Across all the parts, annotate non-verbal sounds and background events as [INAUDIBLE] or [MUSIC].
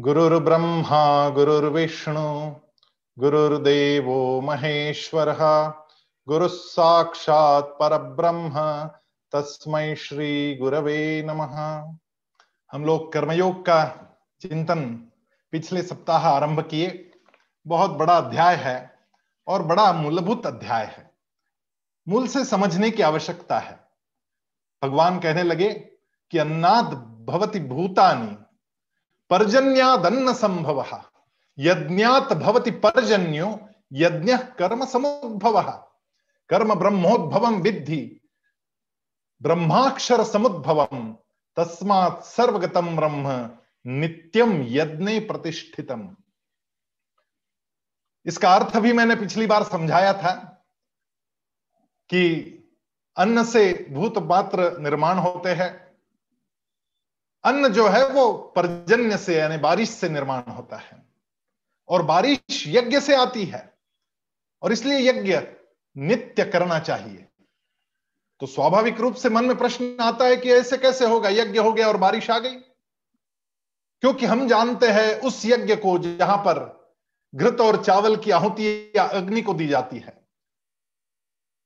गुरुर्ब्रह्मा, गुरुर्विष्णु, गुरुर्देवो महेश्वरः गुरुः साक्षात् परब्रह्म, तस्मै श्री गुरवे नमः। हम लोग कर्मयोग का चिंतन पिछले सप्ताह आरंभ किए। बहुत बड़ा अध्याय है और बड़ा मूलभूत अध्याय है। मूल से समझने की आवश्यकता है। भगवान कहने लगे कि अन्नाद भवति भूतानि पर्जन्यादन्न संभव यज्ञात भवति पर्जन्यो, यज्ञ कर्म समुद्भव कर्म ब्रह्मोद्भव विद्धि ब्रह्माक्षर समुद्भव तस्मात् सर्वगतम ब्रह्म नित्यम यज्ञ प्रतिष्ठितम। इसका अर्थ भी मैंने पिछली बार समझाया था कि अन्न से भूत पात्र निर्माण होते हैं। अन्न जो है वो पर्जन्य से, यानी बारिश से निर्माण होता है। और बारिश यज्ञ से आती है। और इसलिए यज्ञ नित्य करना चाहिए। तो स्वाभाविक रूप से मन में प्रश्न आता है कि ऐसे कैसे होगा? यज्ञ हो गया और बारिश आ गई। क्योंकि हम जानते हैं उस यज्ञ को जहाँ पर घृत और चावल की आहुति या अग्नि को दी जाती है।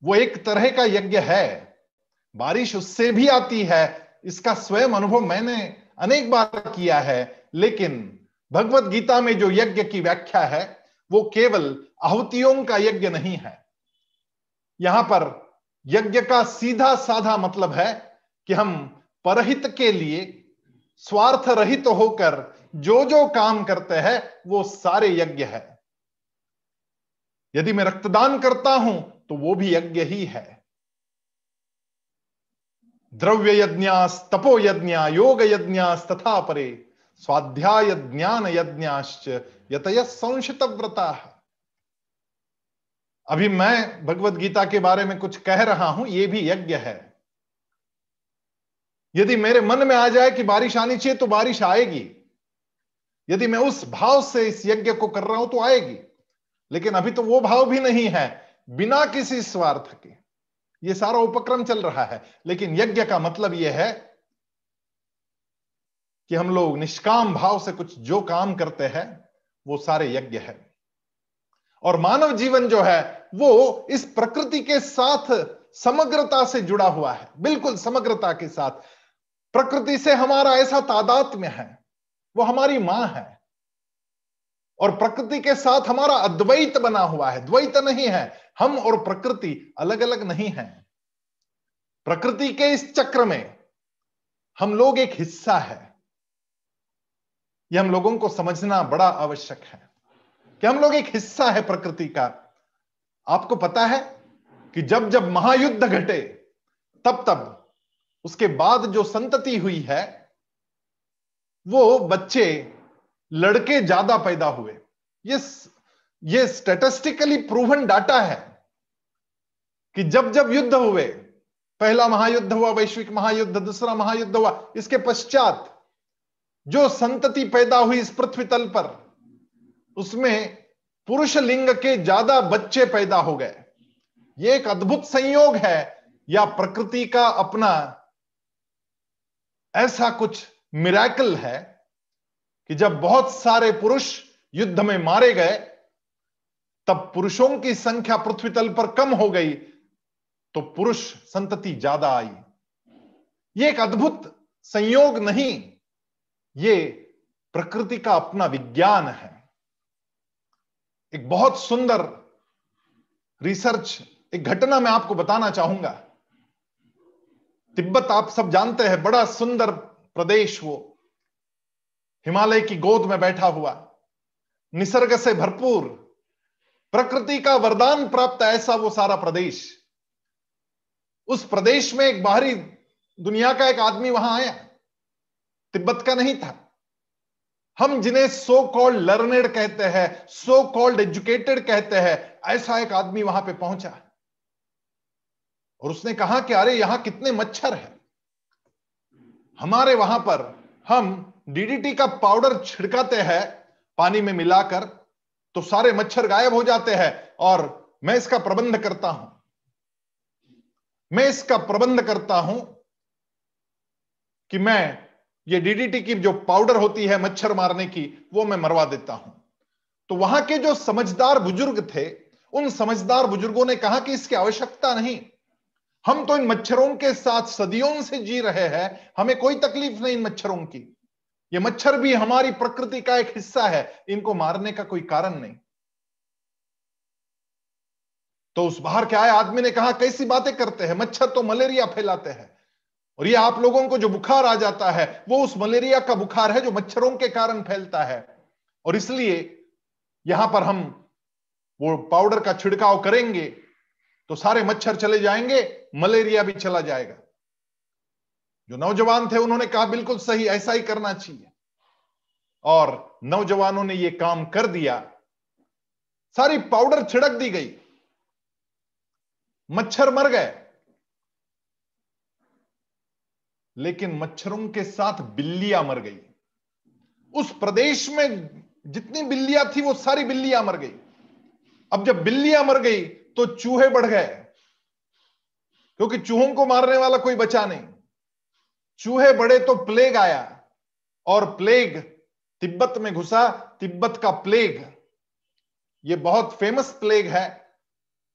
वो एक तरह का यज्ञ है। बारिश उससे भी आती है इसका स्वयं अनुभव मैंने अनेक बार किया है, लेकिन भगवत गीता में जो यज्ञ की व्याख्या है, वो केवल आहुतियों का यज्ञ नहीं है। यहाँ पर यज्ञ का सीधा साधा मतलब है कि हम परहित के लिए स्वार्थ रहित होकर जो जो काम करते हैं, वो सारे यज्ञ है। यदि मैं रक्तदान करता हूँ तो वो भी यज्ञ ही है। द्रव्य यज्ञास तपो यज्ञ योग यज्ञास तथा परे स्वाध्याय ज्ञान यज्ञाश्च यतय संशित व्रता अभी मैं भगवत गीता के बारे में कुछ कह रहा हूँ यह भी यज्ञ है। यदि मेरे मन में आ जाए कि बारिश आनी चाहिए तो बारिश आएगी। यदि मैं उस भाव से इस यज्ञ को कर रहा हूँ तो आएगी। लेकिन अभी तो वो भाव भी नहीं है, बिना किसी स्वार्थ के। ये सारा उपक्रम चल रहा है। लेकिन यज्ञ का मतलब यह है कि हम लोग निष्काम भाव से कुछ जो काम करते हैं, वो सारे यज्ञ है। और मानव जीवन जो है, वो इस प्रकृति के साथ समग्रता से जुड़ा हुआ है। बिल्कुल समग्रता के साथ। प्रकृति से हमारा ऐसा तादात्म्य है, वो हमारी माँ है। और प्रकृति के साथ हमारा अद्वैत बना हुआ है। द्वैत नहीं है हम और प्रकृति अलग अलग नहीं है। प्रकृति के इस चक्र में हम लोग एक हिस्सा है। यह हम लोगों को समझना बड़ा आवश्यक है कि हम लोग एक हिस्सा है प्रकृति का। आपको पता है कि जब जब महायुद्ध घटे, तब तब उसके बाद जो संतति हुई है, वो बच्चे, लड़के ज़्यादा पैदा हुए। ये ये स्टेटिस्टिकली प्रूवन डाटा है कि जब जब युद्ध हुए, पहला महायुद्ध हुआ, वैश्विक महायुद्ध, दूसरा महायुद्ध हुआ, इसके पश्चात जो संतति पैदा हुई इस पृथ्वी तल पर, उसमें पुरुष लिंग के ज़्यादा बच्चे पैदा हो गए। ये एक अद्भुत संयोग है, या प्रकृति का अपना ऐसा कुछ मिराकल है कि जब बहुत सारे पुरुष युद्ध में मारे गए तब पुरुषों की संख्या पृथ्वी तल पर कम हो गई तो पुरुष संतति ज़्यादा आई। ये एक अद्भुत संयोग नहीं, ये प्रकृति का अपना विज्ञान है। एक बहुत सुंदर रिसर्च, एक घटना मैं आपको बताना चाहूँगा। तिब्बत आप सब जानते हैं, बड़ा सुंदर प्रदेश वो। हिमालय की गोद में बैठा हुआ, निसर्ग से भरपूर प्रकृति का वरदान प्राप्त ऐसा वो सारा प्रदेश। उस प्रदेश में एक बाहरी दुनिया का एक आदमी वहाँ आया। तिब्बत का नहीं था। हम जिन्हें सो कॉल्ड लर्नेड कहते हैं सो कॉल्ड एजुकेटेड कहते हैं, ऐसा एक आदमी वहाँ पे पहुँचा। और उसने कहा कि अरे यहाँ कितने मच्छर है। हमारे वहाँ पर हम डीडीटी का पाउडर छिड़काते हैं पानी में मिलाकर। तो सारे मच्छर गायब हो जाते हैं और मैं इसका प्रबंध करता हूँ। मैं इसका प्रबंध करता हूँ कि मैं ये डीडीटी की जो पाउडर होती है मच्छर मारने की, वो मैं मरवा देता हूँ। तो वहाँ के जो समझदार बुज़ुर्ग थे, उन समझदार बुज़ुर्गों ने कहा कि इसकी आवश्यकता नहीं। हम तो इन मच्छरों के साथ सदियों से जी रहे हैं, हमें कोई तकलीफ़ नहीं इन मच्छरों की। ये मच्छर भी हमारी प्रकृति का एक हिस्सा है, इनको मारने का कोई कारण नहीं। तो उस बाहर के आए आदमी ने कहा, कैसी बातें करते हैं? मच्छर तो मलेरिया फैलाते हैं। और ये आप लोगों को जो बुखार आ जाता है, वो उस मलेरिया का बुखार है जो मच्छरों के कारण फैलता है। और इसलिए यहाँ पर हम वो पाउडर का छिड़काव करेंगे तो सारे मच्छर चले जाएँगे, मलेरिया भी चला जाएगा। जो नौजवान थे, उन्होंने कहा, बिल्कुल सही, ऐसा ही करना चाहिए। और नौजवानों ने यह काम कर दिया। सारी पाउडर छिड़क दी गई। मच्छर मर गए। लेकिन मच्छरों के साथ बिल्लियाँ मर गई। उस प्रदेश में जितनी बिल्लियाँ थी, वो सारी बिल्लियाँ मर गई। अब जब बिल्लियाँ मर गई तो चूहे बढ़ गए। क्योंकि चूहों को मारने वाला कोई बचा नहीं। चूहे बड़े तो प्लेग आया और प्लेग तिब्बत में घुसा, तिब्बत का प्लेग। यह बहुत फ़ेमस प्लेग है।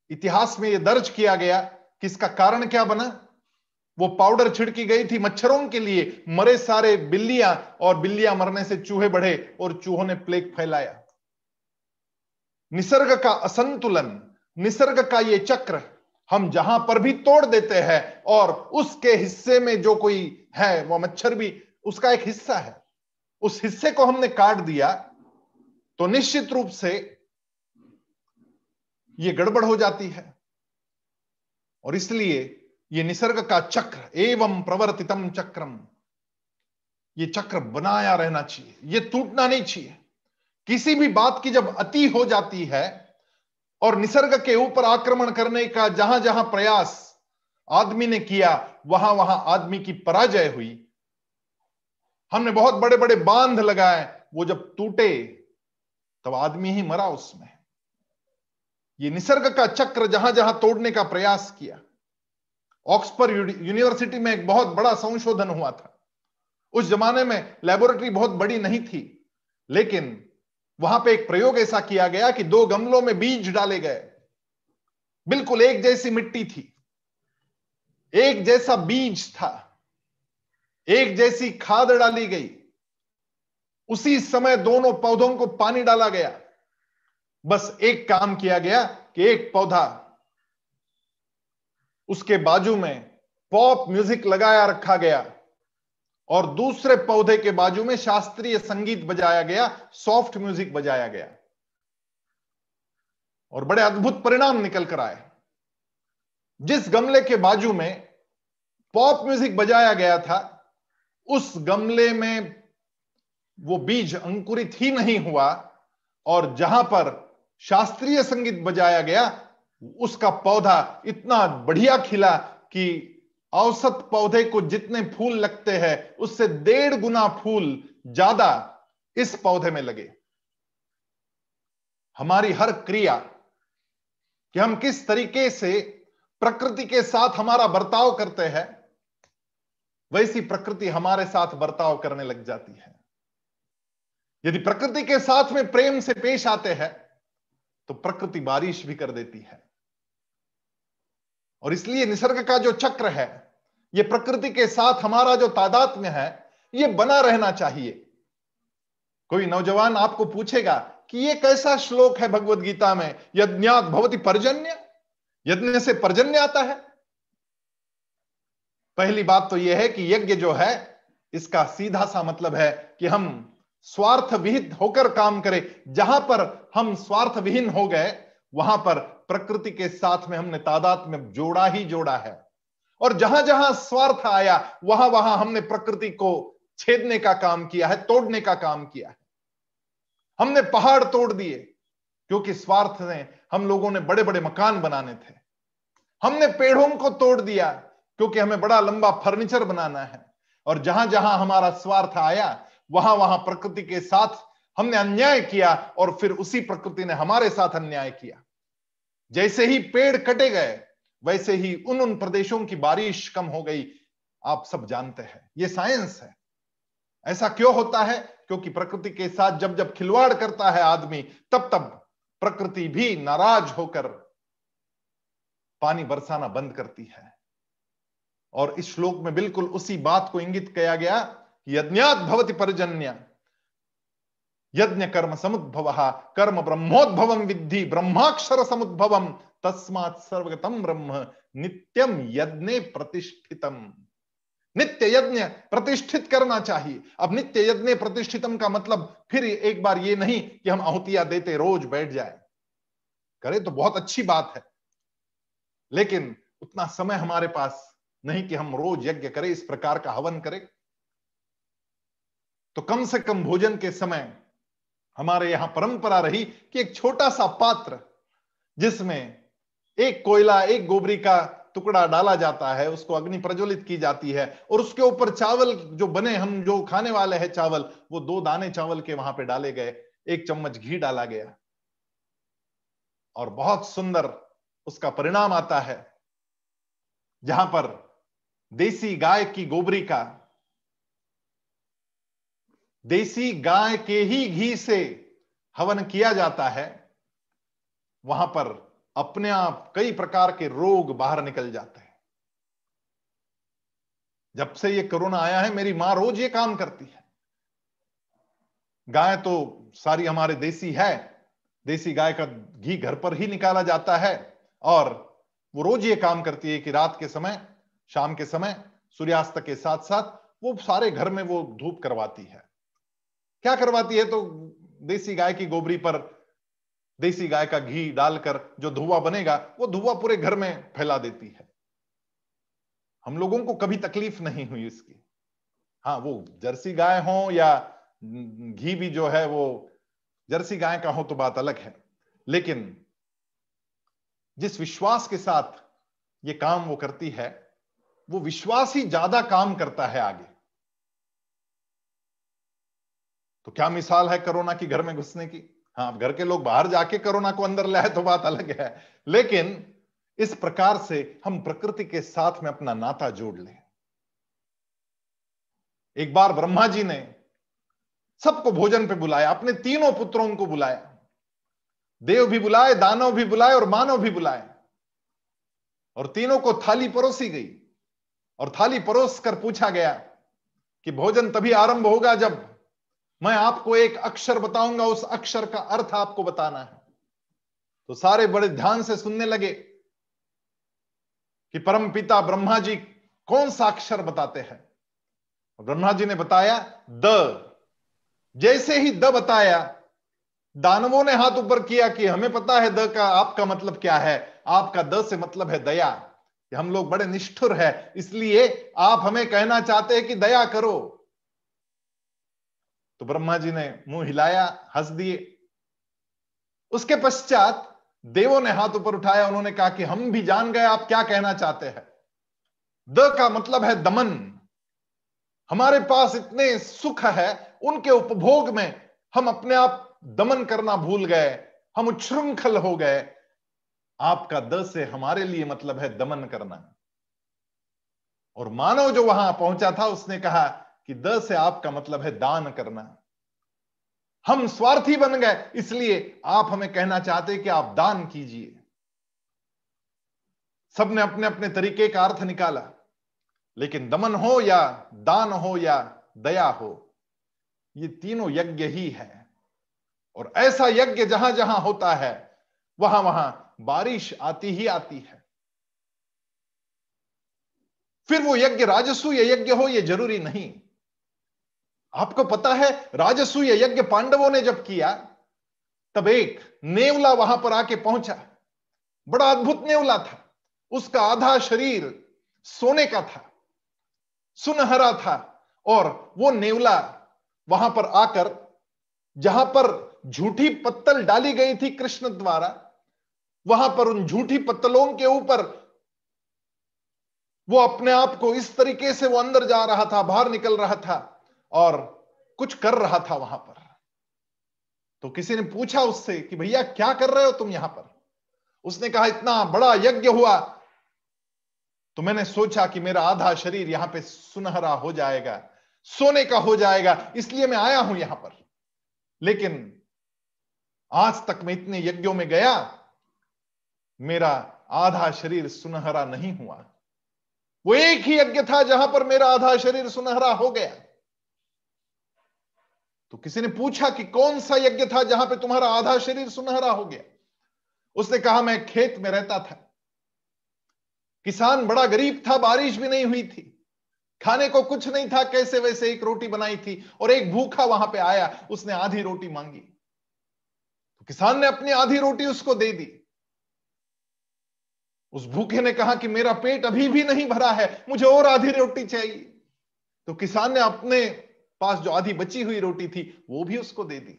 इतिहास में यह दर्ज किया गया कि इसका कारण क्या बना? वो पाउडर छिड़की गई थी मच्छरों के लिए। मरे सारे बिल्लियाँ और बिल्लियाँ मरने से चूहे बढ़े और चूहों ने प्लेग फैलाया। निसर्ग का असंतुलन, निसर्ग का ये चक्र हम जहाँ पर भी तोड़ देते हैं और उसके हिस्से में जो कोई है वो मच्छर भी उसका एक हिस्सा है। उस हिस्से को हमने काट दिया तो निश्चित रूप से ये गड़बड़ हो जाती है। और इसलिए ये निसर्ग का चक्र, एवं प्रवर्तितम चक्रम, ये चक्र बनाया रहना चाहिए, ये टूटना नहीं चाहिए। किसी भी बात की जब अति हो जाती है और निसर्ग के ऊपर आक्रमण करने का जहाँ जहाँ प्रयास आदमी ने किया, वहाँ वहाँ आदमी की पराजय हुई। हमने बहुत बड़े बड़े बाँध लगाए, वो जब टूटे, तब आदमी ही मरा उसमें। ये निसर्ग का चक्र जहाँ जहाँ तोड़ने का प्रयास किया। ऑक्सफोर्ड यूनिवर्सिटी में एक बहुत बड़ा संशोधन हुआ था। उस जमाने में लेबोरेटरी बहुत बड़ी नहीं थी, लेकिन वहाँ पे एक प्रयोग ऐसा किया गया कि दो गमलों में बीज डाले गए। बिल्कुल एक जैसी मिट्टी थी। एक जैसा बीज था। एक जैसी खाद डाली गई। उसी समय दोनों पौधों को पानी डाला गया। बस एक काम किया गया कि एक पौधा उसके बाजू में पॉप म्यूज़िक लगाया रखा गया। और दूसरे पौधे के बाजू में शास्त्रीय संगीत बजाया गया सॉफ्ट म्यूज़िक बजाया गया। और बड़े अद्भुत परिणाम निकल कर आए। जिस गमले के बाजू में पॉप म्यूज़िक बजाया गया था, उस गमले में वो बीज अंकुरित ही नहीं हुआ, और जहाँ पर शास्त्रीय संगीत बजाया गया, उसका पौधा इतना बढ़िया खिला कि औसत पौधे को जितने फूल लगते हैं, उससे डेढ़ गुना फूल ज़्यादा इस पौधे में लगे। हमारी हर क्रिया कि हम किस तरीके से प्रकृति के साथ हमारा बर्ताव करते हैं, वैसी प्रकृति हमारे साथ बर्ताव करने लग जाती है। यदि प्रकृति के साथ में प्रेम से पेश आते हैं तो प्रकृति बारिश भी कर देती है। और इसलिए निसर्ग का जो चक्र है, ये प्रकृति के साथ हमारा जो तादाद में है, ये बना रहना चाहिए। कोई नौजवान आपको पूछेगा कि ये कैसा श्लोक है भगवत गीता में? यज्ञात भवती पर्जन्य। यज्ञ से पर्जन्य आता है। पहली बात तो यह है कि यज्ञ जो है, इसका सीधा सा मतलब है कि हम स्वार्थ विहित होकर काम करें। जहाँ पर हम स्वार्थ विहीन हो गए, वहाँ पर प्रकृति के साथ में हमने तादाद में जोड़ा ही जोड़ा है। और जहाँ जहाँ स्वार्थ आया, वहाँ वहाँ हमने प्रकृति को छेदने का काम किया है, तोड़ने का काम किया है। हमने पहाड़ तोड़ दिए, क्योंकि स्वार्थ ने हम लोगों ने बड़े बड़े मकान बनाने थे। हमने पेड़ों को तोड़ दिया, क्योंकि हमें बड़ा लंबा फर्नीचर बनाना है। और जहाँ जहाँ हमारा स्वार्थ आया, वहाँ वहाँ प्रकृति के साथ हमने अन्याय किया, और फिर उसी प्रकृति ने हमारे साथ अन्याय किया। जैसे ही पेड़ कटे गए, वैसे ही उन उन प्रदेशों की बारिश कम हो गई। आप सब जानते हैं, ये साइंस है। ऐसा क्यों होता है? क्योंकि प्रकृति के साथ जब जब खिलवाड़ करता है आदमी, तब तब प्रकृति भी नाराज़ होकर पानी बरसाना बंद करती है। और इस श्लोक में बिल्कुल उसी बात को इंगित किया गया यज्ञात भवति परजन्य। यज्ञ कर्म समुद्भव कर्म ब्रह्मोद्भव विद्धि ब्रह्माक्षर समुद्भवम तस्मात् सर्वगतम ब्रह्म नित्यम यज्ञ प्रतिष्ठितम। नित्य यज्ञ प्रतिष्ठित करना चाहिए। अब नित्य यज्ञ प्रतिष्ठितम का मतलब फिर एक बार ये नहीं कि हम आहुतियाँ देते रोज बैठ जाए। करे तो बहुत अच्छी बात है। लेकिन उतना समय हमारे पास नहीं कि हम रोज यज्ञ करें, इस प्रकार का हवन करें। तो कम से कम भोजन के समय हमारे यहाँ परंपरा रही कि एक छोटा सा पात्र जिसमें एक कोयला, एक गोबरी का टुकड़ा डाला जाता है, उसको अग्नि प्रज्वलित की जाती है, और उसके ऊपर चावल जो बने, हम जो खाने वाले हैं चावल, वो दो दाने चावल के वहाँ पे डाले गए, एक चम्मच घी डाला गया। और बहुत सुंदर उसका परिणाम आता है, जहाँ पर देसी गाय की गोबरी का देसी गाय के ही घी से हवन किया जाता है, वहाँ पर अपने आप कई प्रकार के रोग बाहर निकल जाते हैं। जब से ये कोरोना आया है, मेरी माँ रोज ये काम करती है। गाय तो सारी हमारे देसी है, देसी गाय का घी घर पर ही निकाला जाता है और वो रोज ये काम करती है कि रात के समय, शाम के समय, सूर्यास्त के साथ साथ वो सारे घर में वो धूप करवाती है। क्या करवाती है तो देसी गाय की गोबरी पर देसी गाय का घी डालकर जो धुआँ बनेगा, वो धुआँ पूरे घर में फैला देती है। हम लोगों को कभी तकलीफ़ नहीं हुई इसकी। हाँ वो जर्सी गाय हो या घी भी जो है वो जर्सी गाय का हो तो बात अलग है। लेकिन जिस विश्वास के साथ ये काम वो करती है, वो विश्वास ही ज़्यादा काम करता है आगे। तो क्या मिसाल है कोरोना की घर में घुसने की? हाँ घर के लोग बाहर जाके कोरोना को अंदर लाए तो बात अलग है। लेकिन इस प्रकार से हम प्रकृति के साथ में अपना नाता जोड़ लें। एक बार ब्रह्मा जी ने सबको भोजन पे बुलाया, अपने तीनों पुत्रों को बुलाया। देव भी बुलाए, दानव भी बुलाए और मानव भी बुलाए। और तीनों को थाली परोसी गई। और थाली परोस कर पूछा गया कि भोजन तभी आरंभ होगा जब मैं आपको एक अक्षर बताऊँगा, उस अक्षर का अर्थ आपको बताना है। तो सारे बड़े ध्यान से सुनने लगे कि परम पिता ब्रह्मा जी कौन सा अक्षर बताते हैं? ब्रह्मा जी ने बताया, द। जैसे ही द बताया, दानवों ने हाथ ऊपर किया कि हमें पता है द का आपका मतलब क्या है? आपका द से मतलब है दया। कि हम लोग बड़े निष्ठुर है, इसलिए आप हमें कहना चाहते हैं कि दया करो। तो ब्रह्मा जी ने मुँह हिलाया, हंस दिए। उसके पश्चात देवों ने हाथ ऊपर उठाया, उन्होंने कहा कि हम भी जान गए, आप क्या कहना चाहते हैं? द का मतलब है दमन। हमारे पास इतने सुख है, उनके उपभोग में हम अपने आप दमन करना भूल गए, हम उच्छृंखल हो गए। आपका द से हमारे लिए मतलब है दमन करना। और मानव जो वहाँ पहुँचा था, उसने कहा कि द से आपका मतलब है दान करना। हम स्वार्थी बन गए, इसलिए आप हमें कहना चाहते कि आप दान कीजिए। सबने अपने अपने तरीके का अर्थ निकाला, लेकिन दमन हो या दान हो या दया हो, ये तीनों यज्ञ ही है। और ऐसा यज्ञ जहाँ जहाँ होता है वहाँ वहाँ बारिश आती ही आती है। फिर वो यज्ञ राजस्व या यज्ञ हो, ये ज़रूरी नहीं। आपको पता है, राजसूय यज्ञ पांडवों ने जब किया, तब एक नेवला वहाँ पर आके पहुँचा। बड़ा अद्भुत नेवला था। उसका आधा शरीर सोने का था, सुनहरा था, और वो नेवला वहाँ पर आकर, जहाँ पर झूठी पत्तल डाली गई थी कृष्ण द्वारा, वहाँ पर उन झूठी पत्तलों के ऊपर वो अपने आप को इस तरीके से वो अंदर जा रहा था, बाहर निकल रहा था। और कुछ कर रहा था वहाँ पर। तो किसी ने पूछा उससे कि भैया, क्या कर रहे हो तुम यहाँ पर? उसने कहा, इतना बड़ा यज्ञ हुआ। तो मैंने सोचा कि मेरा आधा शरीर यहाँ पे सुनहरा हो जाएगा, सोने का हो जाएगा, इसलिए मैं आया हूँ यहाँ पर। लेकिन आज तक मैं इतने यज्ञों में गया, मेरा आधा शरीर सुनहरा नहीं हुआ। वो एक ही यज्ञ था जहाँ पर मेरा आधा शरीर सुनहरा हो गया। तो किसी ने पूछा कि कौन सा यज्ञ था जहाँ पे तुम्हारा आधा शरीर सुनहरा हो गया? उसने कहा, मैं खेत में रहता था। किसान बड़ा गरीब था, बारिश भी नहीं हुई थी। खाने को कुछ नहीं था, कैसे वैसे एक रोटी बनाई थी और एक भूखा वहाँ पे आया, उसने आधी रोटी मांगी। तो किसान ने अपनी आधी रोटी उसको दे दी। उस भूखे ने कहा कि मेरा पेट अभी भी नहीं भरा है, मुझे और आधी रोटी चाहिए। तो किसान ने अपने पास जो आधी बची हुई रोटी थी, वो भी उसको दे दी।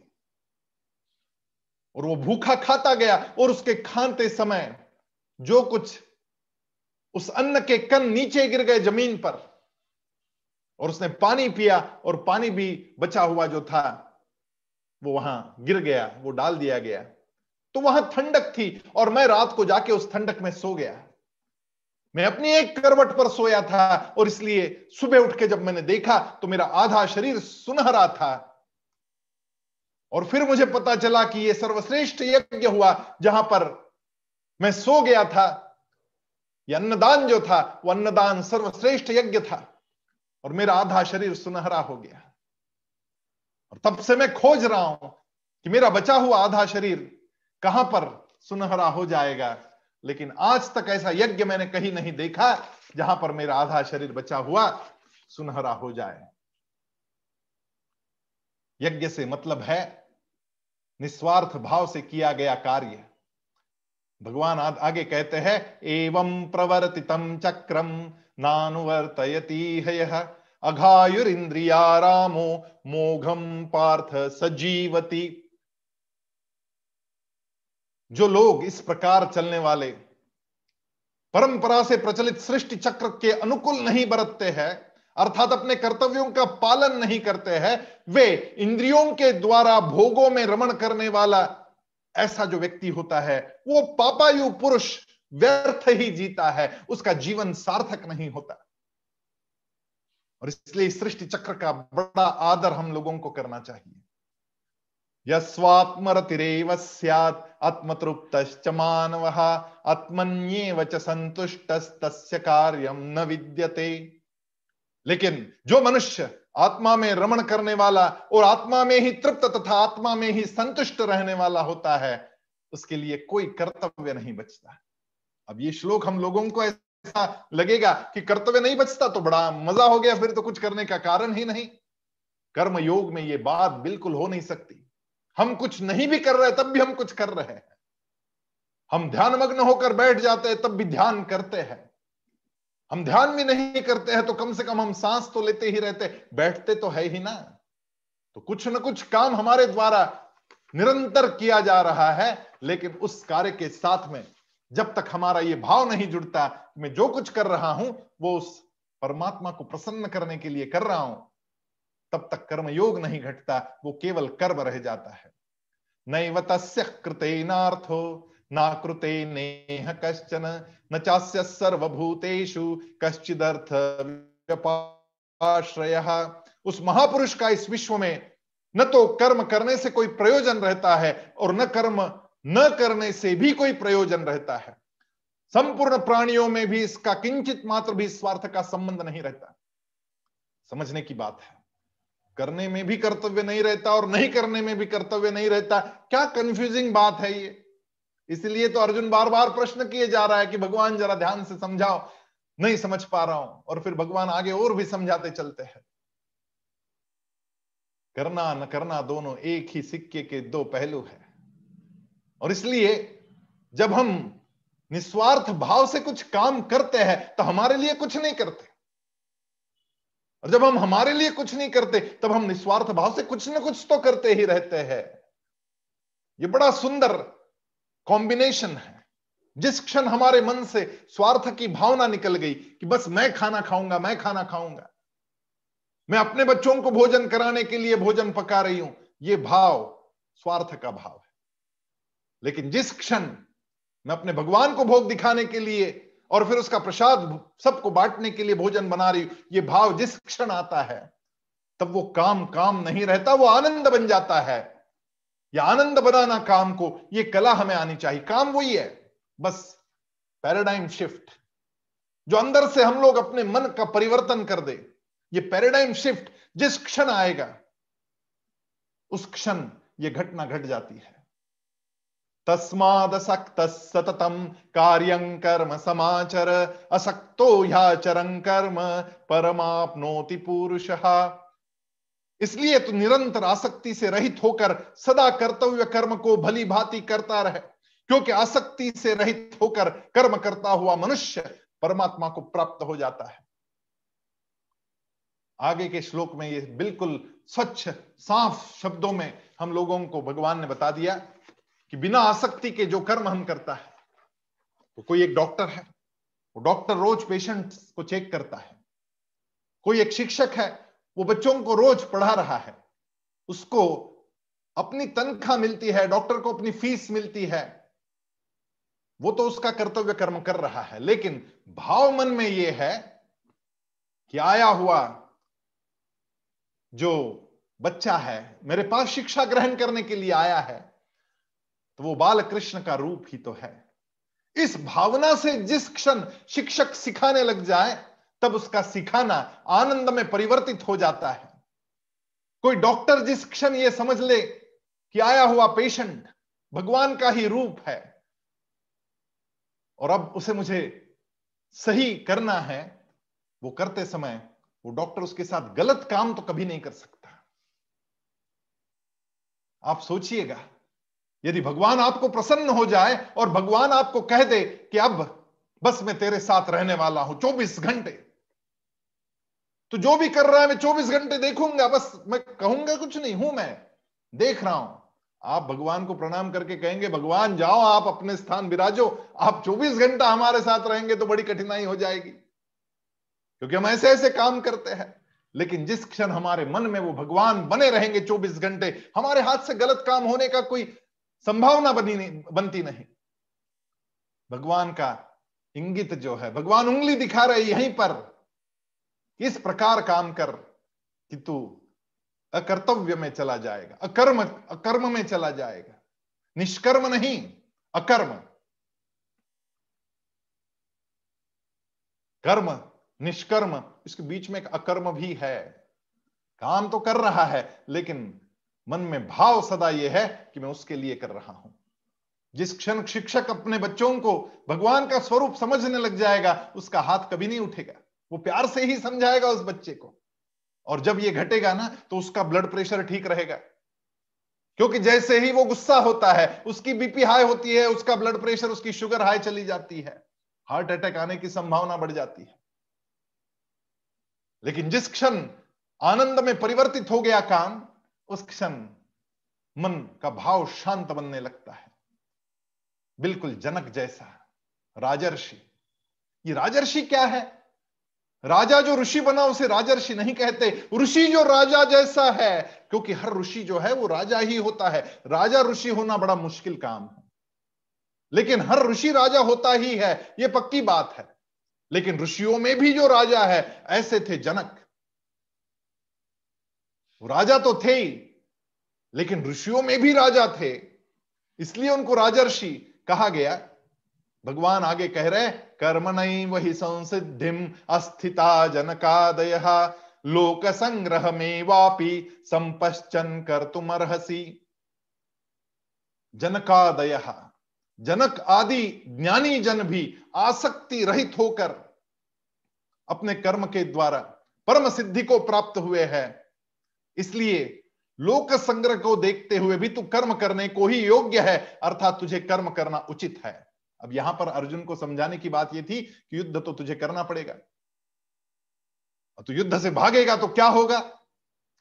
और वो भूखा खाता गया और उसके खाते समय जो कुछ उस अन्न के कन नीचे गिर गए ज़मीन पर, और उसने पानी पिया और पानी भी बचा हुआ जो था, वो वहाँ गिर गया, वो डाल दिया गया। तो वहाँ ठंडक थी और मैं रात को जाके उस ठंडक में सो गया। मैं अपनी एक करवट पर सोया था और इसलिए सुबह उठ के जब मैंने देखा तो मेरा आधा शरीर सुनहरा था। और फिर मुझे पता चला कि यह सर्वश्रेष्ठ यज्ञ हुआ, जहाँ पर मैं सो गया था। यह अन्नदान जो था वह अन्नदान सर्वश्रेष्ठ यज्ञ था और मेरा आधा शरीर सुनहरा हो गया। और तब से मैं खोज रहा हूँ कि मेरा बचा हुआ आधा शरीर कहाँ पर सुनहरा हो जाएगा। लेकिन आज तक ऐसा यज्ञ मैंने कहीं नहीं देखा जहाँ पर मेरा आधा शरीर बचा हुआ सुनहरा हो जाए। यज्ञ से मतलब है निस्वार्थ भाव से किया गया कार्य। भगवान आगे कहते हैं, एवं प्रवर्तितम चक्रम नानुवर्तयती है यह। अघायुरिंद्रिया रामो मोघम पार्थ सजीवती। जो लोग इस प्रकार चलने वाले परंपरा से प्रचलित सृष्टि चक्र के अनुकूल नहीं बरतते हैं, अर्थात अपने कर्तव्यों का पालन नहीं करते हैं, वे इंद्रियों के द्वारा भोगों में रमण करने वाला ऐसा जो व्यक्ति होता है, वो पापायु पुरुष व्यर्थ ही जीता है, उसका जीवन सार्थक नहीं होता। और इसलिए सृष्टि चक्र का बड़ा आदर हम लोगों को करना चाहिए। यस्वात्मरतिरेव स्यात् आत्मतृप्तश्च मानवः, आत्मन्येव च संतुष्टस्तस्य कार्यम न विद्यते। लेकिन जो मनुष्य आत्मा में रमण करने वाला और आत्मा में ही तृप्त तथा आत्मा में ही संतुष्ट रहने वाला होता है, उसके लिए कोई कर्तव्य नहीं बचता। अब ये श्लोक हम लोगों को ऐसा लगेगा कि कर्तव्य नहीं बचता तो बड़ा मज़ा हो गया, फिर तो कुछ करने का कारण ही नहीं। कर्म योग में ये बात बिल्कुल हो नहीं सकती। हम कुछ नहीं भी कर रहे, तब भी हम कुछ कर रहे हैं। हम ध्यान मग्न होकर बैठ जाते हैं, तब भी ध्यान करते हैं। हम ध्यान भी नहीं करते हैं तो कम से कम हम सांस तो लेते ही रहते बैठते तो है ही ना। तो कुछ न कुछ काम हमारे द्वारा निरंतर किया जा रहा है, लेकिन उस कार्य के साथ में जब तक हमारा ये भाव नहीं जुड़ता मैं जो कुछ कर रहा हूँ, वो उस परमात्मा को प्रसन्न करने के लिए कर रहा हूँ तब तक कर्म योग नहीं घटता, वो केवल कर्म रह जाता है। नैव तस्य कृतेनार्थो, ना कृते नेह कश्चन, न चास्य सर्वभूतेषु कश्चिदर्थ व्याश्रय उस महापुरुष का इस विश्व में न तो कर्म करने से कोई प्रयोजन रहता है और न कर्म न करने से भी कोई प्रयोजन रहता है। संपूर्ण प्राणियों में भी इसका किंचित मात्र भी स्वार्थ का संबंध नहीं रहता। समझने की बात है। करने में भी कर्तव्य नहीं रहता और नहीं करने में भी कर्तव्य नहीं रहता। क्या कंफ्यूजिंग बात है ये। इसलिए तो अर्जुन बार बार प्रश्न किए जा रहा है कि भगवान जरा ध्यान से समझाओ। नहीं समझ पा रहा हूँ और फिर भगवान आगे और भी समझाते चलते हैं। करना न करना दोनों एक ही सिक्के के दो पहलू है। और इसलिए जब हम निस्वार्थ भाव से कुछ काम करते हैं तो हमारे लिए कुछ नहीं करते। और जब हम हमारे लिए कुछ नहीं करते, तब हम निस्वार्थ भाव से कुछ ना कुछ तो करते ही रहते हैं। ये बड़ा सुंदर कॉम्बिनेशन है। जिस क्षण हमारे मन से स्वार्थ की भावना निकल गई कि बस मैं खाना खाऊँगा, मैं खाना खाऊँगा, मैं अपने बच्चों को भोजन कराने के लिए भोजन पका रही हूँ, ये भाव स्वार्थ का भाव है। लेकिन जिस क्षण मैं अपने भगवान को भोग दिखाने के लिए और फिर उसका प्रसाद सबको बांटने के लिए भोजन बना रही, ये भाव जिस क्षण आता है, तब वो काम काम नहीं रहता, वो आनंद बन जाता है। या आनंद बनाना काम को, ये कला हमें आनी चाहिए। काम वही है, बस पैराडाइम शिफ्ट जो अंदर से हम लोग अपने मन का परिवर्तन कर दे। ये पैराडाइम शिफ्ट जिस क्षण आएगा, उस क्षण ये घटना घट जाती है। तस्मादसक्त सततम कार्यं कर्म समाचर, असक्तो ह्याचरं कर्म परमाप्नोति पुरुष। इसलिए तो निरंतर आसक्ति से रहित होकर सदा कर्तव्य कर्म को भली भांति करता रहे, क्योंकि आसक्ति से रहित होकर कर्म करता हुआ मनुष्य परमात्मा को प्राप्त हो जाता है। आगे के श्लोक में ये बिल्कुल स्वच्छ, साफ़ शब्दों में हम लोगों को भगवान ने बता दिया कि बिना आसक्ति के जो कर्म हम करता है तो कोई एक डॉक्टर है, वो डॉक्टर रोज पेशेंट को चेक करता है। कोई एक शिक्षक है, वो बच्चों को रोज पढ़ा रहा है। उसको अपनी तनख्वाह मिलती है, डॉक्टर को अपनी फ़ीस मिलती है। वो तो उसका कर्तव्य कर्म कर रहा है, लेकिन भाव मन में यह है कि आया हुआ जो बच्चा है, मेरे पास शिक्षा ग्रहण करने के लिए आया है तो वो बाल कृष्ण का रूप ही तो है। इस भावना से जिस क्षण शिक्षक सिखाने लग जाए, तब उसका सिखाना आनंद में परिवर्तित हो जाता है। कोई डॉक्टर जिस क्षण ये समझ ले कि आया हुआ पेशेंट भगवान का ही रूप है, और अब उसे मुझे सही करना है, वो करते समय वो डॉक्टर उसके साथ गलत काम तो कभी नहीं कर सकता। आप सोचिएगा यदि भगवान आपको प्रसन्न हो जाए और भगवान आपको कह दे कि अब बस मैं तेरे साथ रहने वाला हूँ 24 घंटे। तो जो भी कर रहा है मैं 24 घंटे देखूँगा, बस मैं कहूँगा कुछ नहीं, हूँ मैं, देख रहा हूँ। आप भगवान को प्रणाम करके कहेंगे, भगवान जाओ, आप अपने स्थान विराजो, आप 24 घंटा हमारे साथ रहेंगे तो बड़ी कठिनाई हो जाएगी। क्योंकि हम ऐसे ऐसे काम करते हैं, लेकिन जिस क्षण हमारे मन में वो भगवान बने रहेंगे 24 घंटे, हमारे हाथ से गलत काम होने का कोई संभावना बनी नहीं, बनती नहीं। भगवान का इंगित जो है, भगवान उंगली दिखा रहे यहीं पर। इस प्रकार काम कर कि तू अकर्तव्य में चला जाएगा, अकर्म अकर्म में चला जाएगा। निष्कर्म नहीं, अकर्म। कर्म, निष्कर्म, इसके बीच में एक अकर्म भी है। काम तो कर रहा है, लेकिन मन में भाव सदा यह है कि मैं उसके लिए कर रहा हूँ। जिस क्षण शिक्षक अपने बच्चों को भगवान का स्वरूप समझने लग जाएगा, उसका हाथ कभी नहीं उठेगा। वो प्यार से ही समझाएगा उस बच्चे को। और जब ये घटेगा ना तो उसका ब्लड प्रेशर ठीक रहेगा। क्योंकि जैसे ही वो गुस्सा होता है, उसकी बीपी हाई होती है, उसका ब्लड प्रेशर उसकी शुगर हाई चली जाती है। हार्ट अटैक आने की संभावना बढ़ जाती है। लेकिन जिस क्षण आनंद में परिवर्तित हो गया काम उस क्षण मन का भाव शांत बनने लगता है। बिल्कुल जनक जैसा राजर्षि। ये राजर्षि क्या है? राजा जो ऋषि बना, उसे राजर्षि नहीं कहते। ऋषि जो राजा जैसा है, क्योंकि हर ऋषि जो है, वो राजा ही होता है। राजा ऋषि होना बड़ा मुश्किल काम है। लेकिन हर ऋषि राजा होता ही है, ये पक्की बात है। लेकिन ऋषियों में भी जो राजा है, ऐसे थे जनक। राजा तो थे ही, लेकिन ऋषियों में भी राजा थे। इसलिए उनको राजर्षि कहा गया। भगवान आगे कह रहे कर्म नहीं वही संसिधि अस्थिता जनकादय, लोक संग्रह में वापी संपश्चन कर तुम अर्सी जनकादय, जनक आदि ज्ञानी जन भी आसक्ति रहित होकर अपने कर्म के द्वारा परम सिद्धि को प्राप्त हुए हैं। इसलिए लोक संग्रह को देखते हुए भी तू कर्म करने को ही योग्य है, अर्थात तुझे कर्म करना उचित है। अब यहाँ पर अर्जुन को समझाने की बात यह थी कि युद्ध तो तुझे करना पड़ेगा। और तू युद्ध से भागेगा तो क्या होगा?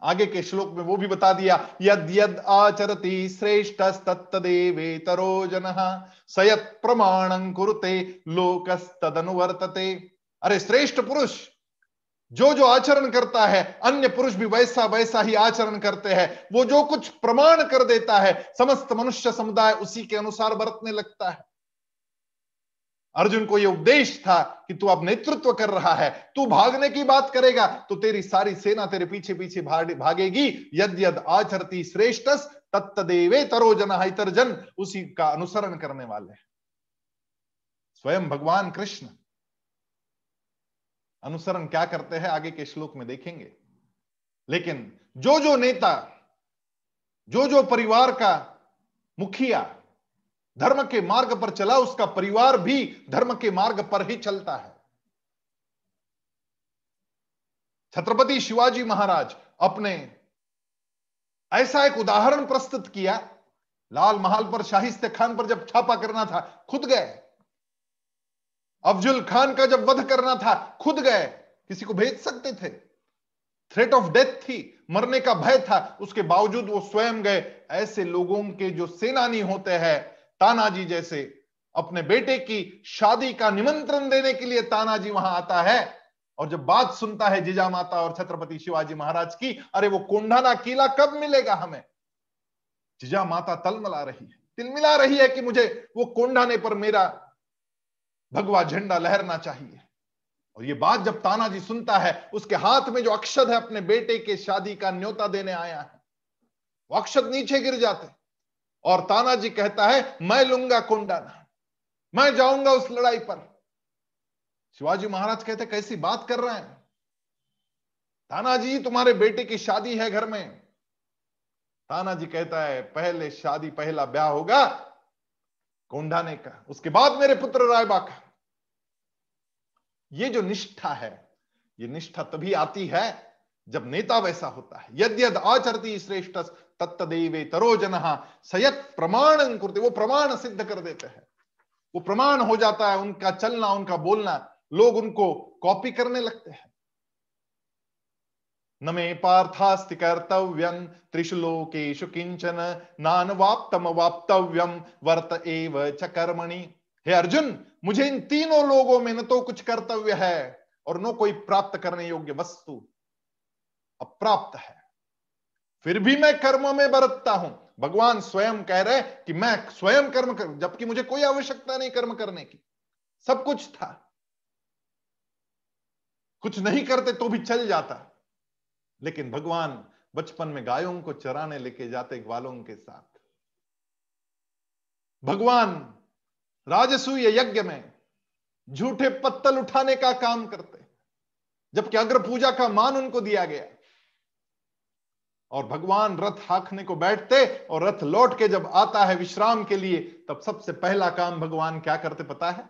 आगे के श्लोक में वो भी बता दिया, यद यद आचरती श्रेष्ठ तत्तदेवेतरो जन, सयत प्रमाण कुरुते, लोकस्तदनुवर्तते। अरे, श्रेष्ठ पुरुष! जो जो आचरण करता है, अन्य पुरुष भी वैसा वैसा ही आचरण करते हैं। वो जो कुछ प्रमाण कर देता है, समस्त मनुष्य समुदाय उसी के अनुसार बरतने लगता है। अर्जुन को यह उपदेश था कि तू अब नेतृत्व कर रहा है, तू भागने की बात करेगा तो तेरी सारी सेना तेरे पीछे पीछे भागेगी। यद यद आचरती श्रेष्ठ तत्देवे तरो जन जन उसी का अनुसरण करने वाले स्वयं भगवान कृष्ण अनुसरण क्या करते हैं, आगे के श्लोक में देखेंगे। लेकिन जो जो नेता जो जो परिवार का मुखिया धर्म के मार्ग पर चला, उसका परिवार भी धर्म के मार्ग पर ही चलता है। छत्रपति शिवाजी महाराज अपने ऐसा एक उदाहरण प्रस्तुत किया। लाल महल पर शाहिस्ते खान पर जब छापा करना था, खुद गए। अफजुल खान का जब वध करना था, खुद गए, किसी को भेज सकते थे? थ्रेट ऑफ़ डेथ थी, मरने का भय था, उसके बावजूद वो स्वयं गए। ऐसे लोगों के जो सेनानी होते हैं, तानाजी जैसे, अपने बेटे की शादी का निमंत्रण देने के लिए तानाजी वहाँ आता है, और जब बात सुनता है जिजा माता और छत्रपति शिवाजी महाराज की, अरे वो कोंडाना किला कब मिलेगा हमें? जिजा माता तलमला रही है, तिलमिला रही है कि मुझे वो कोंडाने पर मेरा भगवा झंडा लहरना चाहिए। और ये बात जब तानाजी सुनता है, उसके हाथ में जो अक्षत है अपने बेटे के शादी का न्योता देने आया है, वो अक्षत नीचे गिर जाते। और तानाजी कहता है, मैं लूँगा कोंडाना, मैं जाऊँगा उस लड़ाई पर। शिवाजी महाराज कहते, कैसी बात कर रहे हैं? तानाजी, तुम्हारे बेटे की शादी है घर में। तानाजी कहता है, पहले शादी, पहला ब्याह होगा कोंडाने का उसके बाद मेरे पुत्र रायबा का ये जो निष्ठा है, ये निष्ठा तभी आती है जब नेता वैसा होता है। यद यद आचरती श्रेष्ठ तत्देवे तरोजन सयत प्रमाण करते। वो प्रमाण सिद्ध कर देते हैं। वो प्रमाण हो जाता है, उनका चलना, उनका बोलना, लोग उनको कॉपी करने लगते हैं। न मे पार्थास्ति कर्तव्यम त्रिशुलोकेशु किंचन नान वाप्तम वाप्तव्यम वर्त एव च कर्मणि। हे अर्जुन, मुझे इन तीनों लोगों में न तो कुछ कर्तव्य है, और न कोई प्राप्त करने योग्य वस्तु अप्राप्त है। फिर भी मैं कर्म में बरतता हूँ। भगवान स्वयं कह रहे कि मैं स्वयं कर्म कर, जबकि मुझे कोई आवश्यकता नहीं कर्म करने की। सब कुछ था। कुछ नहीं करते तो भी चल जाता। लेकिन भगवान बचपन में गायों को चराने लेके जाते ग्वालों के साथ। भगवान राजसूय यज्ञ में झूठे पत्तल उठाने का काम करते, जबकि अग्र पूजा का मान उनको दिया गया। और भगवान रथ हाकने को बैठते और रथ लौट के जब आता है विश्राम के लिए, तब सबसे पहला काम भगवान क्या करते पता है?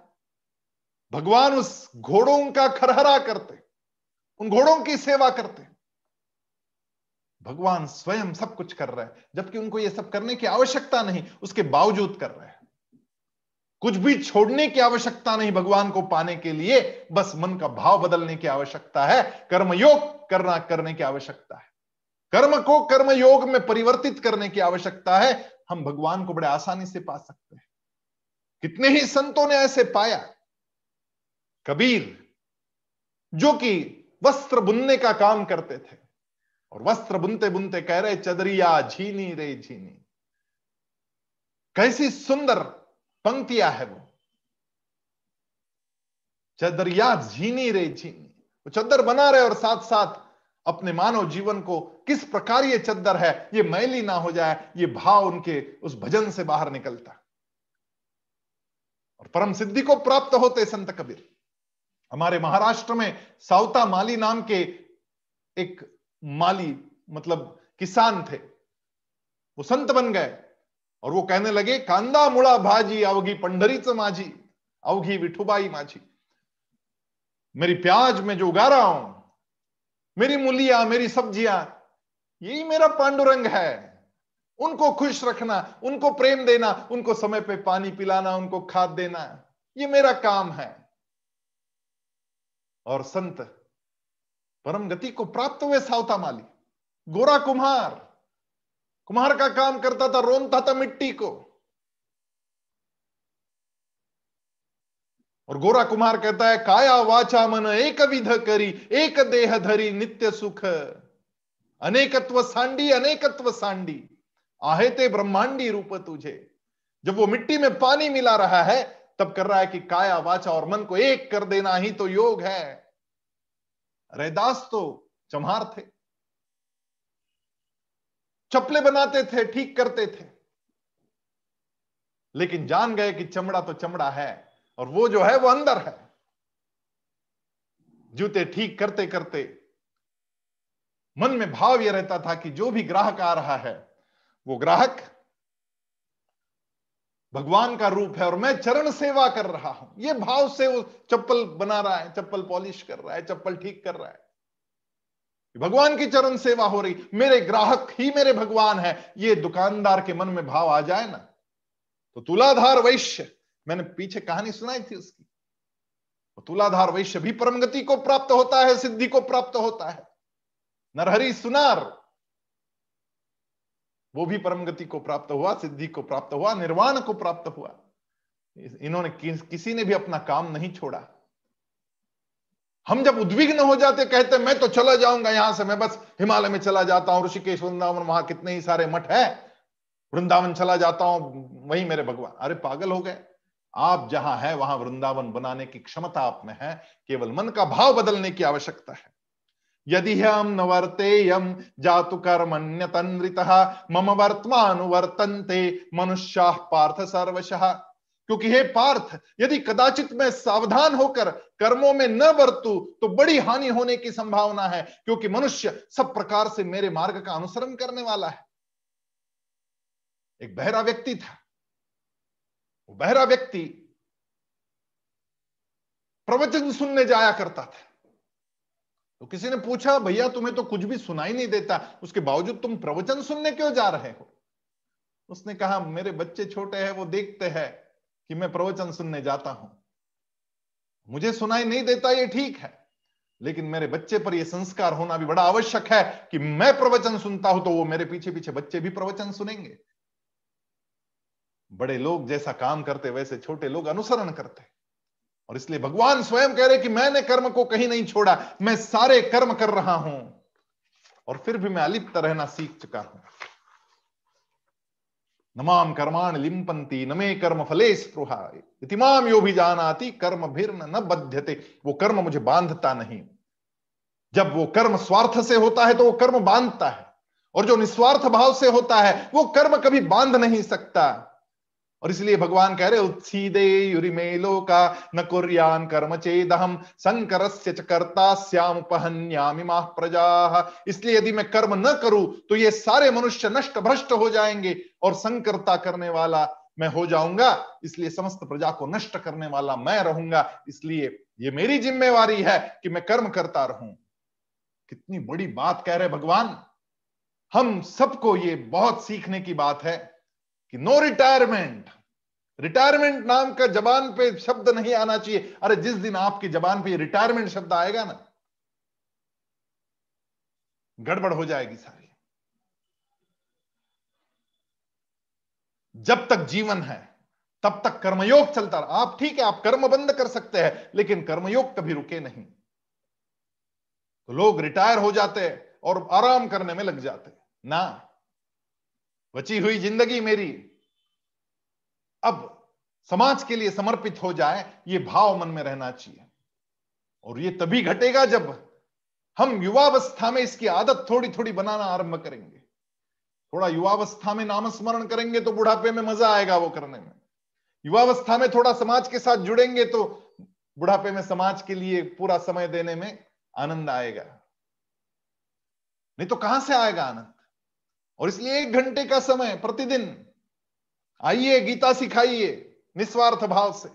भगवान उस घोड़ों का खरहरा करते, उन घोड़ों की सेवा करते। भगवान स्वयं सब कुछ कर रहे हैं, जबकि उनको यह सब करने की आवश्यकता नहीं, उसके बावजूद कर रहे हैं। कुछ भी छोड़ने की आवश्यकता नहीं भगवान को पाने के लिए, बस मन का भाव बदलने की आवश्यकता है, कर्मयोग करना करने की आवश्यकता है। कर्म को कर्म योग में परिवर्तित करने की आवश्यकता है, हम भगवान को बड़े आसानी से पा सकते हैं। कितने ही संतों ने ऐसे पाया। कबीर, जो कि वस्त्र बुनने का काम करते थे और वस्त्र बुनते बुनते कह रहे, चदरिया झीनी रे झीनी। कैसी सुंदर पंक्तियाँ है वो। चदरिया झीनी रे झीनी। वो चद्दर बना रहे और साथ साथ अपने मानव जीवन को किस प्रकार ये चद्दर है, ये मैली ना हो जाए, ये भाव उनके उस भजन से बाहर निकलता। और परम सिद्धि को प्राप्त होते संत कबीर। हमारे महाराष्ट्र में साउता माली नाम के एक माली मतलब किसान थे। वो संत बन गए और वो कहने लगे, कांदा मुड़ा भाजी, अवघी पंडरीच माझी, अवघी, विठुबाई माझी। मेरी प्याज में जो उगा रहा हूँ, मेरी मूलिया, मेरी सब्ज़ियाँ, यही मेरा पांडुरंग है। उनको खुश रखना, उनको प्रेम देना, उनको समय पे पानी पिलाना, उनको खाद देना, ये मेरा काम है। और संत परम गति को प्राप्त हुए सावता माली। गोरा कुम्हार। कुम्हार का काम करता था रोनता था मिट्टी को। और गोरा कुमार कहता है, काया वाचा मन, एक विध करी, एक देह धरी, नित्य सुख। अनेकत्व सांडी अनेकत्व सांडी। आहे ते ब्रह्मांडी रूप तुझे। जब वो मिट्टी में पानी मिला रहा है, तब कर रहा है कि काया वाचा और मन को एक कर देना ही तो योग है। रैदास तो चमार थे। चपले बनाते थे, ठीक करते थे। लेकिन जान गए कि चमड़ा तो चमड़ा है और वो जो है, वो अंदर है। जूते ठीक करते करते मन में भाव यह रहता था कि जो भी ग्राहक आ रहा है, वो ग्राहक भगवान का रूप है और मैं चरण सेवा कर रहा हूँ। ये भाव से वो चप्पल बना रहा है, चप्पल पॉलिश कर रहा है, चप्पल ठीक कर रहा है। भगवान की चरण सेवा हो रही, मेरे ग्राहक ही मेरे भगवान है। ये दुकानदार के मन में भाव आ जाए ना तो तुलाधार वैश्य, मैंने पीछे कहानी सुनाई थी उसकी तो तुलाधार वैश्य भी परम गति को प्राप्त होता है, सिद्धि को प्राप्त होता है। नरहरी सुनार वो भी परम गति को प्राप्त हुआ, सिद्धि को प्राप्त हुआ, निर्वाण को प्राप्त हुआ। इन्होंने किसी ने भी अपना काम नहीं छोड़ा। हम जब उद्विग्न हो जाते, कहते, मैं तो चला जाऊँगा यहाँ से, मैं बस हिमालय में चला जाता हूँ, ऋषिकेश, वृंदावन, वहाँ कितने ही सारे मठ है। वृंदावन चला जाता हूँ, वही मेरे भगवान अरे पागल हो गए। आप जहाँ है, वहाँ वृंदावन बनाने की क्षमता आप में है। केवल मन का भाव बदलने की आवश्यकता है। यदि हम न वर्तेयम जातु कर्म कर्मण्यतन्वित मम वर्तमान वर्तनते, मनुष्य पार्थ सर्वशः। क्योंकि हे पार्थ, यदि कदाचित मैं सावधान होकर कर्मों में न बरतू तो बड़ी हानि होने की संभावना है, क्योंकि मनुष्य सब प्रकार से मेरे मार्ग का अनुसरण करने वाला है। एक बहरा व्यक्ति था। वो बहरा व्यक्ति प्रवचन सुनने जाया करता था। तो किसी ने पूछा, भैया, तुम्हें तो कुछ भी सुनाई नहीं देता। उसके बावजूद तुम प्रवचन सुनने क्यों जा रहे हो? उसने कहा, मेरे बच्चे छोटे हैं, वो देखते हैं कि मैं प्रवचन सुनने जाता हूँ। मुझे सुनाई नहीं देता, ये ठीक है। लेकिन मेरे बच्चे पर यह संस्कार होना भी बड़ा आवश्यक है कि मैं प्रवचन सुनता हूँ तो वो मेरे पीछे पीछे बच्चे भी प्रवचन सुनेंगे। बड़े लोग जैसा काम करते, वैसे छोटे लोग अनुसरण करते और इसलिए भगवान स्वयं कह रहे कि मैंने कर्म को कहीं नहीं छोड़ा, मैं सारे कर्म कर रहा हूँ। और फिर भी मैं अलिप्त रहना सीख चुका हूँ। नमाम कर्माण लिंपंती नमे कर्म फले स्पृहा इतिमाम यो भी जानाती, कर्म भीर न बध्यते। वो कर्म मुझे बांधता नहीं। जब वो कर्म स्वार्थ से होता है तो वो कर्म बांधता है। और जो निस्वार्थ भाव से होता है, वो कर्म कभी बाँध नहीं सकता। और इसलिए भगवान कह रहे उत्सीदे युरिमे लोका, न कुर्यान कर्म चेदहम संकर कर्ता श्याम पहन्यामी प्रजा। इसलिए यदि मैं कर्म न करूँ तो ये सारे मनुष्य नष्ट भ्रष्ट हो जाएँगे और संकरता करने वाला मैं हो जाऊँगा। इसलिए समस्त प्रजा को नष्ट करने वाला मैं रहूँगा। इसलिए ये मेरी जिम्मेवारी है कि मैं कर्म करता रहूँ। कितनी बड़ी बात कह रहे भगवान। हम सबको ये बहुत सीखने की बात है। कि नो रिटायरमेंट रिटायरमेंट नाम का जबान पे शब्द नहीं आना चाहिए। अरे जिस दिन आपकी जबान पे रिटायरमेंट शब्द आएगा ना, गड़बड़ हो जाएगी सारी। जब तक जीवन है, तब तक कर्मयोग चलता रहा। आप ठीक है, आप कर्म बंद कर सकते हैं, लेकिन कर्मयोग कभी रुके नहीं। तो लोग रिटायर हो जाते और आराम करने में लग जाते ना बची हुई ज़िंदगी मेरी। अब समाज के लिए समर्पित हो जाए, ये भाव मन में रहना चाहिए। और ये तभी घटेगा जब हम युवावस्था में इसकी आदत थोड़ी थोड़ी बनाना आरंभ करेंगे। थोड़ा युवावस्था में नामस्मरण करेंगे तो बुढ़ापे में मज़ा आएगा वो करने में। युवावस्था में थोड़ा समाज के साथ जुड़ेंगे तो बुढ़ापे में समाज के लिए पूरा समय देने में आनंद आएगा। नहीं तो कहाँ से आएगा आनंद? और इसलिए एक घंटे का समय प्रतिदिन आइए, गीता सिखाइए निस्वार्थ भाव से।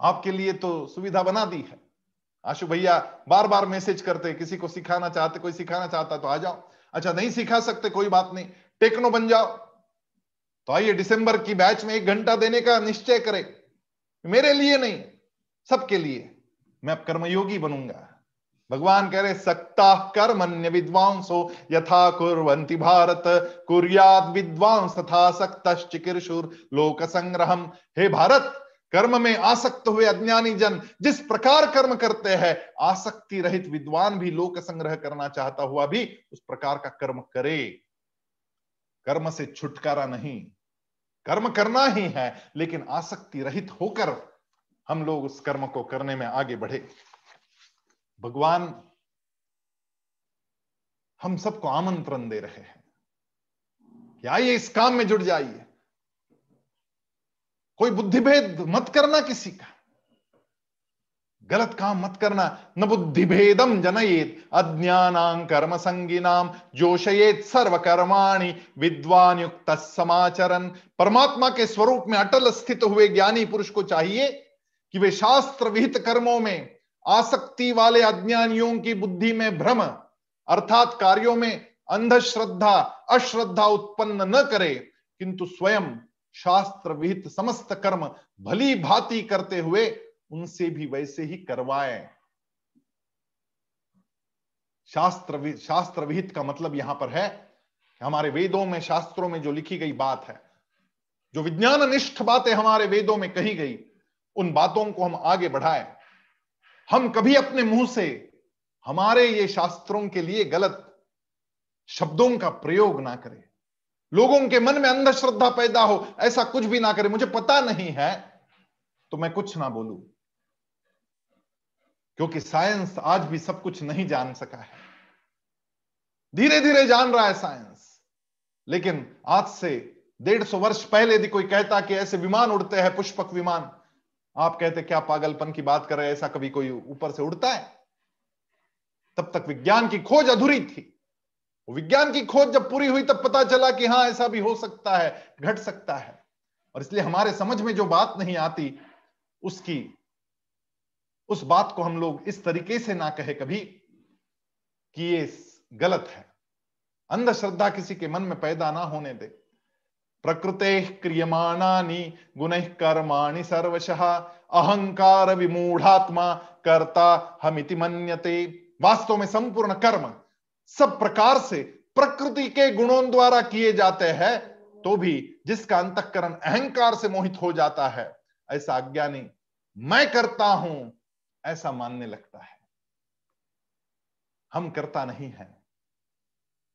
आपके लिए तो सुविधा बना दी है। आशु भैया बार बार मैसेज करते, किसी को सिखाना चाहते, कोई सिखाना चाहता तो आ जाओ। अच्छा नहीं सिखा सकते, कोई बात नहीं। टेक्नो बन जाओ। तो आइए, दिसंबर की बैच में एक घंटा देने का निश्चय करें। मेरे लिए नहीं, सबके लिए। मैं अब कर्मयोगी बनूँगा। भगवान कह रहे सक्ता कर्मण्य विद्वांसो यथा कुरंती भारत। कुरियाद विद्वांस तथा सक्त चिकित्सुर लोक संग्रहम हे भारत, कर्म में आसक्त हुए अज्ञानी जन, जिस प्रकार कर्म करते हैं, आसक्ति रहित विद्वान भी लोक संग्रह करना चाहता हुआ भी उस प्रकार का कर्म करे। कर्म से छुटकारा नहीं। कर्म करना ही है, लेकिन आसक्ति रहित होकर हम लोग उस कर्म को करने में आगे बढ़े। भगवान, हम सबको आमंत्रण दे रहे हैं कि आइए इस काम में जुड़ जाइए। कोई बुद्धिभेद मत करना किसी का। गलत काम मत करना। न बुद्धि भेदम जनयेत, अज्ञानां कर्म संगिनाम जोशयेत सर्व कर्माणी विद्वान युक्त समाचरण परमात्मा के स्वरूप में अटल स्थित हुए ज्ञानी पुरुष को चाहिए कि वे शास्त्र विहित कर्मों में आसक्ति वाले अज्ञानियों की बुद्धि में भ्रम, अर्थात कार्यों में अंधश्रद्धा, अश्रद्धा उत्पन्न न करे, किंतु स्वयं शास्त्र विहित समस्त कर्म भली भांति करते हुए उनसे भी वैसे ही करवाए। शास्त्र शास्त्र विहित का मतलब यहाँ पर है कि हमारे वेदों में, शास्त्रों में जो लिखी गई बात है, जो विज्ञान निष्ठ बातें हमारे वेदों में कही गई, उन बातों को हम आगे बढ़ाए। हम कभी अपने मुँह से हमारे ये शास्त्रों के लिए गलत शब्दों का प्रयोग ना करें। लोगों के मन में अंधश्रद्धा पैदा हो, ऐसा कुछ भी ना करे। मुझे पता नहीं है तो मैं कुछ ना बोलू। क्योंकि साइंस आज भी सब कुछ नहीं जान सका है। धीरे धीरे जान रहा है साइंस। लेकिन आज से डेढ़ सौ वर्ष पहले यदि कोई कहता कि ऐसे विमान उड़ते हैं, पुष्पक विमान। आप कहते क्या पागलपन की बात कर रहे ऐसा कभी कोई ऊपर से उड़ता है? तब तक विज्ञान की खोज अधूरी थी। विज्ञान की खोज जब पूरी हुई, तब पता चला कि हाँ ऐसा भी हो सकता है, घट सकता है। और इसलिए हमारे समझ में जो बात नहीं आती, उसकी, उस बात को हम लोग इस तरीके से ना कहे कभी कि ये गलत है। अंधश्रद्धा किसी के मन में पैदा ना होने दे। प्रकृते क्रियमाणानी, गुण कर्माणि सर्वशः। अहंकार विमूढ़ात्मा, कर्ता हमिति मन्यते। वास्तव में संपूर्ण कर्म सब प्रकार से प्रकृति के गुणों द्वारा किए जाते हैं तो भी जिसका अंतकरण अहंकार से मोहित हो जाता है, ऐसा अज्ञानी मैं करता हूँ, ऐसा मानने लगता है। हम करता नहीं है।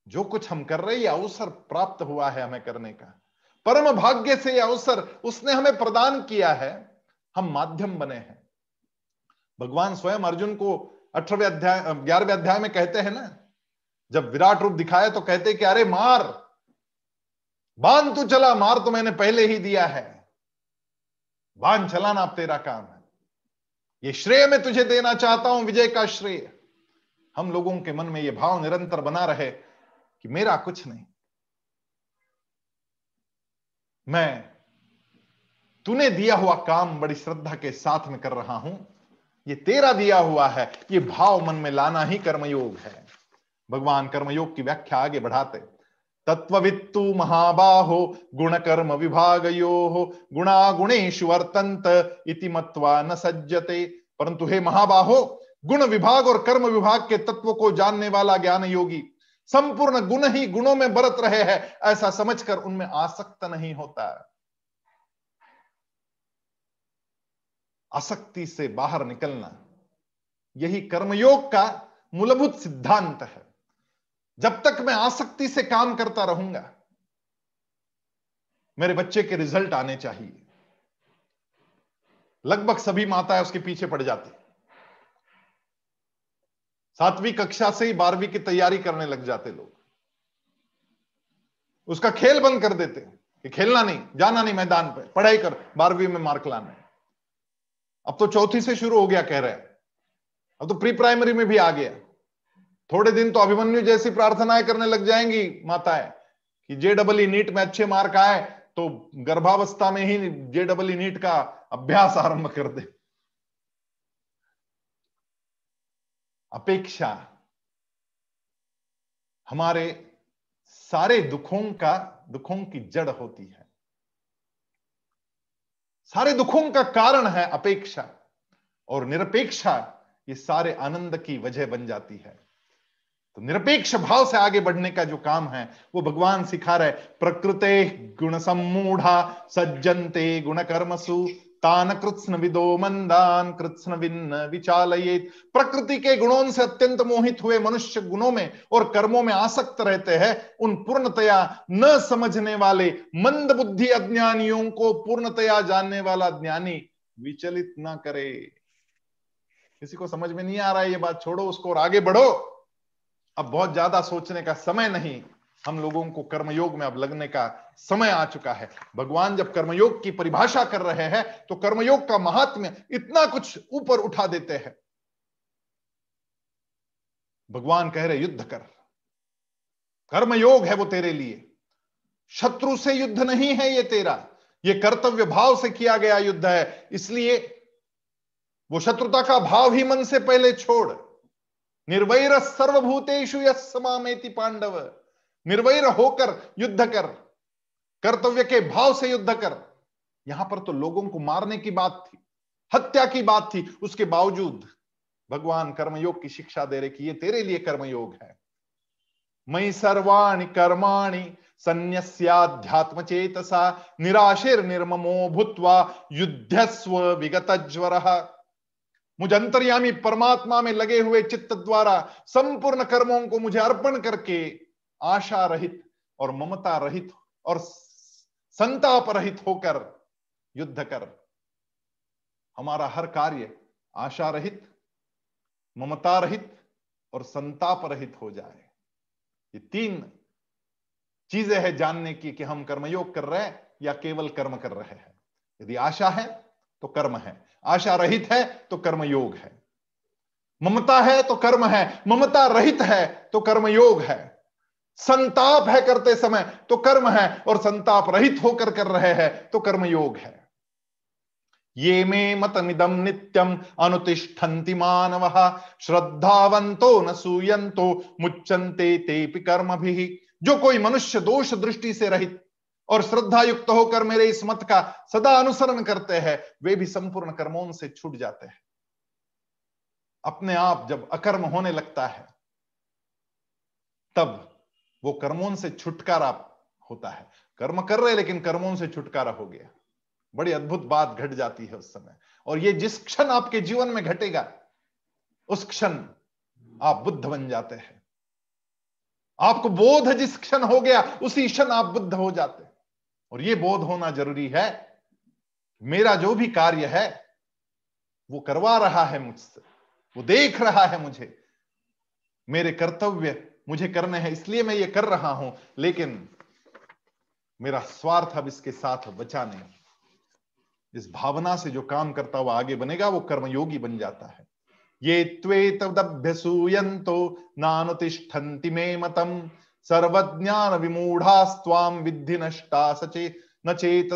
जो कुछ हम कर रहे हैं अवसर प्राप्त हुआ है हमें करने का। परम भाग्य से यह अवसर उसने हमें प्रदान किया है, हम माध्यम बने हैं। भगवान स्वयं अर्जुन को अठारहवें अध्याय ग्यारहवें अध्याय में कहते हैं ना, जब विराट रूप दिखाया तो कहते कि अरे मार, बाँध तू चला, मार तो मैंने पहले ही दिया है। बाँध चलाना आप तेरा काम है। ये श्रेय मैं तुझे देना चाहता हूँ, विजय का श्रेय। हम लोगों के मन में यह भाव निरंतर बना रहे कि मेरा कुछ नहीं। मैं, तूने दिया हुआ काम बड़ी श्रद्धा के साथ में कर रहा हूँ। ये तेरा दिया हुआ है, ये भाव मन में लाना ही कर्मयोग है। भगवान कर्मयोग की व्याख्या आगे बढ़ाते। तत्वित्तु महाबाहो गुण कर्म विभाग यो गुणा गुणेश वर्तंत इति मत्वा न सज्जते। परंतु हे महाबाहो, गुण विभाग और कर्म विभाग के तत्व को जानने वाला ज्ञान योगी संपूर्ण गुण ही गुणों में बरत रहे हैं, ऐसा समझकर उनमें आसक्त नहीं होता। आसक्ति से बाहर निकलना, यही कर्मयोग का मूलभूत सिद्धांत है। जब तक मैं आसक्ति से काम करता रहूँगा, मेरे बच्चे के रिज़ल्ट आने चाहिए। लगभग सभी माताएँ उसके पीछे पड़ जाती। सातवीं कक्षा से ही बारहवीं की तैयारी करने लग जाते लोग। उसका खेल बंद कर देते कि खेलना नहीं, जाना नहीं मैदान पे पढ़ाई कर, बारहवीं में मार्क लाना। है अब तो चौथी से शुरू हो गया, कह रहे अब तो प्री प्राइमरी में भी आ गया। थोड़े दिन तो अभिमन्यु जैसी प्रार्थनाएँ करने लग जाएँगी माताएँ कि जे डबल नीट में अच्छे मार्क आए तो गर्भावस्था में ही जे डबल नीट का अभ्यास आरंभ कर दे। अपेक्षा। हमारे सारे दुखों का, दुखों की जड़ होती है। सारे दुखों का कारण है अपेक्षा, और निरपेक्षा ये सारे आनंद की वजह बन जाती है। तो निरपेक्ष भाव से आगे बढ़ने का जो काम है, वो भगवान सिखा रहे प्रकृते गुण सम्मूढ़ा सज्जनते गुण कर्मसु तान कृत्न विदो मंदान कृत्न विन्न विचालयेत। प्रकृति के गुणों से अत्यंत मोहित हुए मनुष्य गुणों में और कर्मों में आसक्त रहते हैं, उन पूर्णतया न समझने वाले मंद बुद्धि अज्ञानियों को पूर्णतया जानने वाला ज्ञानी विचलित ना करे। किसी को समझ में नहीं आ रहा है ये बात, छोड़ो उसको और आगे बढ़ो। अब बहुत ज़्यादा सोचने का समय नहीं। हम लोगों को कर्मयोग में अब लगने का समय आ चुका है। भगवान जब कर्मयोग की परिभाषा कर रहे हैं तो कर्मयोग का महात्म्य इतना कुछ ऊपर उठा देते हैं। भगवान कह रहे, युद्ध कर। कर्मयोग है वो तेरे लिए। शत्रु से युद्ध नहीं है ये तेरा। ये कर्तव्य भाव से किया गया युद्ध है। इसलिए वो शत्रुता का भाव ही मन से पहले छोड़। निर्वैर सर्वभूतेषु यमेति पांडव। निर्वैर होकर युद्ध कर, कर्तव्य के भाव से युद्ध कर। यहाँ पर तो लोगों को मारने की बात थी, हत्या की बात थी। उसके बावजूद भगवान कर्मयोग की शिक्षा दे रहे कि ये तेरे लिए कर्मयोग है। मई सर्वाणी कर्माणि संन्याध्यात्म चेतसा निराशिर निर्ममो भूतवा युद्धस्व विगत ज्वर मुझ अंतर्यामी परमात्मा में लगे हुए चित्त द्वारा संपूर्ण कर्मों को मुझे अर्पण करके आशा रहित और ममता रहित और संताप रहित होकर युद्ध कर। हमारा हर कार्य आशा रहित ममता रहित और संताप रहित हो जाए। ये तीन चीज़ें हैं जानने की कि हम कर्मयोग कर रहे हैं या केवल कर्म कर रहे हैं। यदि आशा है तो कर्म है। आशा रहित है तो कर्मयोग है। ममता है तो कर्म है। ममता रहित है तो कर्मयोग है। संताप है करते समय तो कर्म है और संताप रहित होकर कर रहे हैं तो कर्मयोग है। ये मे मतमिदम नित्यम अनुतिष्ठन्ति मानव। श्रद्धावंतो न सूयंतो मुच्चन्ते तेपि कर्म भी जो कोई मनुष्य दोष दृष्टि से रहित और श्रद्धा युक्त होकर मेरे इस मत का सदा अनुसरण करते हैं, वे भी संपूर्ण कर्मों से छूट जाते हैं। अपने आप जब अकर्म होने लगता है, तब वो कर्मों से छुटकारा होता है। कर्म कर रहे लेकिन कर्मों से छुटकारा हो गया। बड़ी अद्भुत बात घट जाती है उस समय। और ये जिस क्षण आपके जीवन में घटेगा, उस क्षण आप बुद्ध बन जाते हैं। आपको बोध जिस क्षण हो गया, उसी क्षण आप बुद्ध हो जाते हैं। और ये बोध होना ज़रूरी है। मेरा जो भी कार्य है, वो करवा रहा है मुझसे। वो देख रहा है मुझे। मेरे कर्तव्य मुझे करने हैं, इसलिए मैं ये कर रहा हूँ, लेकिन मेरा स्वार्थ अब इसके साथ बचा नहीं। इस भावना से जो काम करता हुआ आगे बनेगा, वो कर्मयोगी बन जाता है। ये त्वेतदभ्यसूयंतो नानुतिष्ठन्ति मे मतम सर्वज्ञान विमूढ़ास्वाम विद्धि नष्टा सचे, न चेत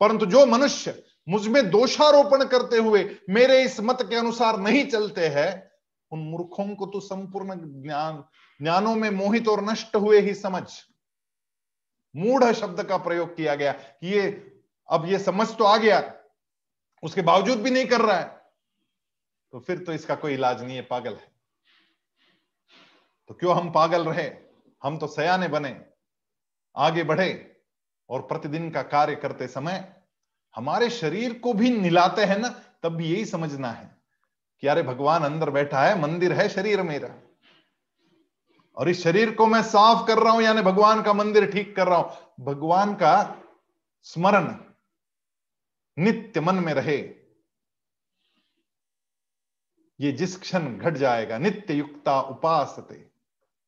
परंतु जो मनुष्य मुझमें दोषारोपण करते हुए मेरे इस मत के अनुसार नहीं चलते हैं, उन मूर्खों को तो संपूर्ण ज्ञान ज्ञानों में मोहित और नष्ट हुए ही समझ। मूढ़ शब्द का प्रयोग किया गया कि ये, अब ये समझ तो आ गया, उसके बावजूद भी नहीं कर रहा है तो फिर तो इसका कोई इलाज नहीं है, पागल है। तो क्यों हम पागल रहे? हम तो सयाने बने, आगे बढ़े और प्रतिदिन का कार्य करते समय हमारे शरीर को भी निलाते हैं ना, तब भी यही समझना है कि अरे भगवान अंदर बैठा है, मंदिर है शरीर मेरा। और इस शरीर को मैं साफ़ कर रहा हूँ, यानी भगवान का मंदिर ठीक कर रहा हूँ। भगवान का स्मरण नित्य मन में रहे। ये जिस क्षण घट जाएगा, नित्य युक्ता उपासते।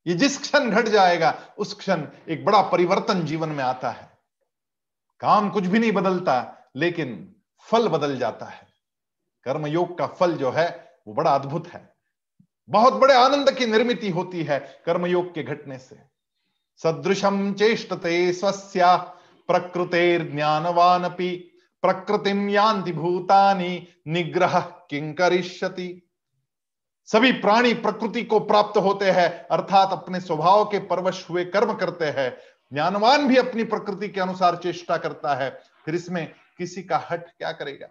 ये जिस क्षण घट जाएगा, उस क्षण एक बड़ा परिवर्तन जीवन में आता है। काम कुछ भी नहीं बदलता, लेकिन फल बदल जाता है। कर्मयोग का फल जो है, वो बड़ा अद्भुत है। बहुत बड़े आनंद की निर्मित होती है कर्मयोग के घटने से। सदृशम चेष्टते स्वस्या, प्रकृतेर ज्ञानवान प्रकृतिम यान्ति भूतानी, निग्रह किंकरिष्यति सभी प्राणी प्रकृति को प्राप्त होते हैं, अर्थात अपने स्वभाव के परवश हुए कर्म करते हैं। ज्ञानवान भी अपनी प्रकृति के अनुसार चेष्टा करता है, फिर इसमें किसी का हट क्या करेगा?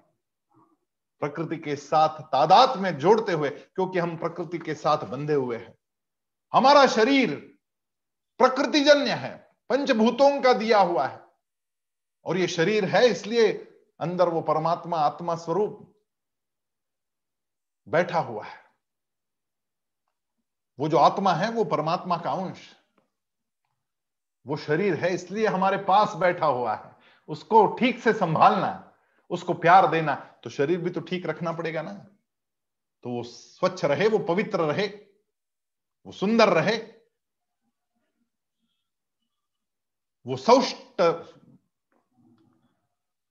प्रकृति के साथ तादात में जोड़ते हुए, क्योंकि हम प्रकृति के साथ बंधे हुए हैं। हमारा शरीर प्रकृतिजन्य है, पंचभूतों का दिया हुआ है। और ये शरीर है इसलिए अंदर वो परमात्मा आत्मा स्वरूप बैठा हुआ है। वो जो आत्मा है, वो परमात्मा का अंश। वो शरीर है इसलिए हमारे पास बैठा हुआ है। उसको ठीक से संभालना उसको प्यार देना तो शरीर भी तो ठीक रखना पड़ेगा ना। तो वो स्वच्छ रहे, वो पवित्र रहे, वो सुंदर रहे, वो सौष्ट।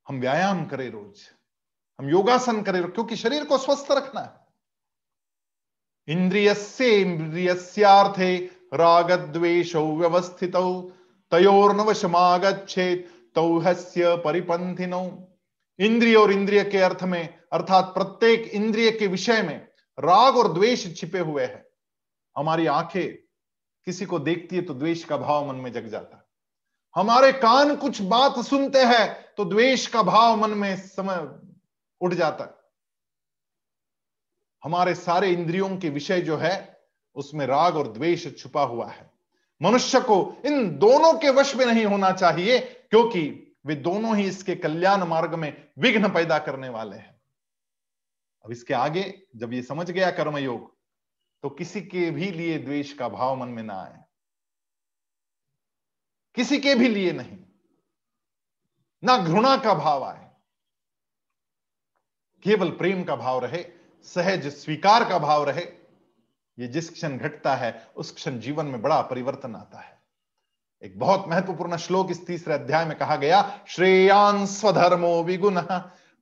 हम व्यायाम करें रोज, हम योगासन करें रोज, क्योंकि शरीर को स्वस्थ रखना है। इंद्रियस्य इंद्रियस्यार्थे राग द्वेश व्यवस्थित तयोर्नवशमागछेत तौहस्य परिपंथिनौ इंद्रिय और इंद्रिय के अर्थ में, अर्थात प्रत्येक इंद्रिय के विषय में राग और द्वेष छिपे हुए हैं। हमारी आँखें किसी को देखती है तो द्वेष का भाव मन में जग जाता है। हमारे कान कुछ बात सुनते हैं तो द्वेष का भाव मन में समय उठ जाता हमारे सारे इंद्रियों के विषय जो है, उसमें राग और द्वेष छुपा हुआ है। मनुष्य को इन दोनों के वश में नहीं होना चाहिए, क्योंकि वे दोनों ही इसके कल्याण मार्ग में विघ्न पैदा करने वाले हैं। अब इसके आगे जब ये समझ गया कर्मयोग तो किसी के भी लिए द्वेष का भाव मन में ना आए। किसी के भी लिए नहीं, ना घृणा का भाव आए। केवल प्रेम का भाव रहे, सहज स्वीकार का भाव रहे, ये जिस क्षण घटता है, उस क्षण जीवन में बड़ा परिवर्तन आता है। एक बहुत महत्वपूर्ण श्लोक इस तीसरे अध्याय में कहा गया, श्रेयान स्वधर्मो विगुण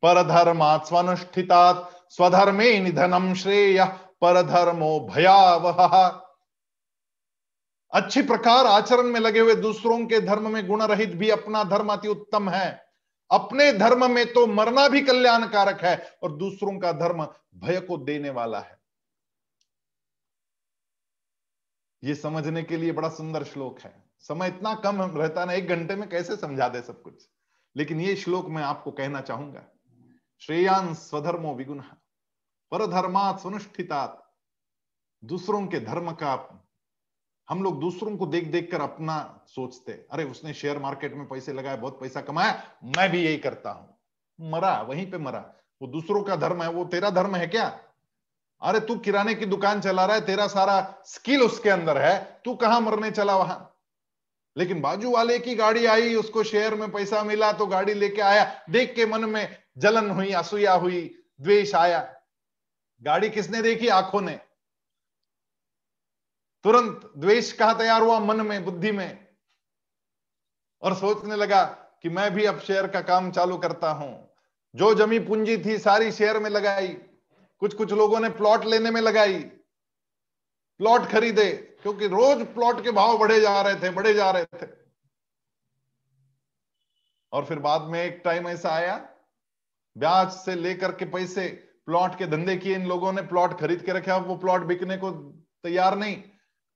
परधर्मात् स्वनुष्ठितात स्वधर्मे निधनम श्रेय, परधर्मो भयावह। अच्छी प्रकार आचरण में लगे हुए दूसरों के धर्म में गुण रहित भी अपना धर्म अति उत्तम है। अपने धर्म में तो मरना भी कल्याणकारक है और दूसरों का धर्म भय को देने वाला है। ये समझने के लिए बड़ा सुंदर श्लोक है। समय इतना कम रहता ना, एक घंटे में कैसे समझा दे सब कुछ? लेकिन ये श्लोक मैं आपको कहना चाहूँगा। श्रेयान स्वधर्मो विगुण पर धर्मात सुनुष्ठितात दूसरों के धर्म का हम लोग दूसरों को देख देख कर अपना सोचते अरे, उसने शेयर मार्केट में पैसे लगाए, बहुत पैसा कमाया, मैं भी यही करता हूँ। मरा, वहीं पे मरा। वो दूसरों का धर्म है, वो तेरा धर्म है क्या? अरे, तू किराने की दुकान चला रहा है, तेरा सारा स्किल उसके अंदर है, तू कहाँ मरने चला वहाँ? लेकिन बाजू वाले की गाड़ी आई, उसको शेयर में पैसा मिला तो गाड़ी लेके आया। देख के मन में जलन हुई, असूया हुई, द्वेष आया। गाड़ी किसने देखी? आँखों ने। तुरंत द्वेष कहा तैयार हुआ? मन में, बुद्धि में। और सोचने लगा कि मैं भी अब शेयर का काम चालू करता हूँ। जो जमी पूंजी थी, सारी शेयर में लगाई। कुछ कुछ लोगों ने प्लॉट लेने में लगाई। प्लॉट खरीदे। क्योंकि रोज प्लॉट के भाव बढ़े जा रहे थे, बढ़े जा रहे थे। और फिर बाद में एक टाइम ऐसा आया, ब्याज से लेकर के पैसे, प्लॉट के धंधे किए इन लोगों ने, प्लॉट खरीद के रखे वो प्लॉट बिकने को तैयार नहीं।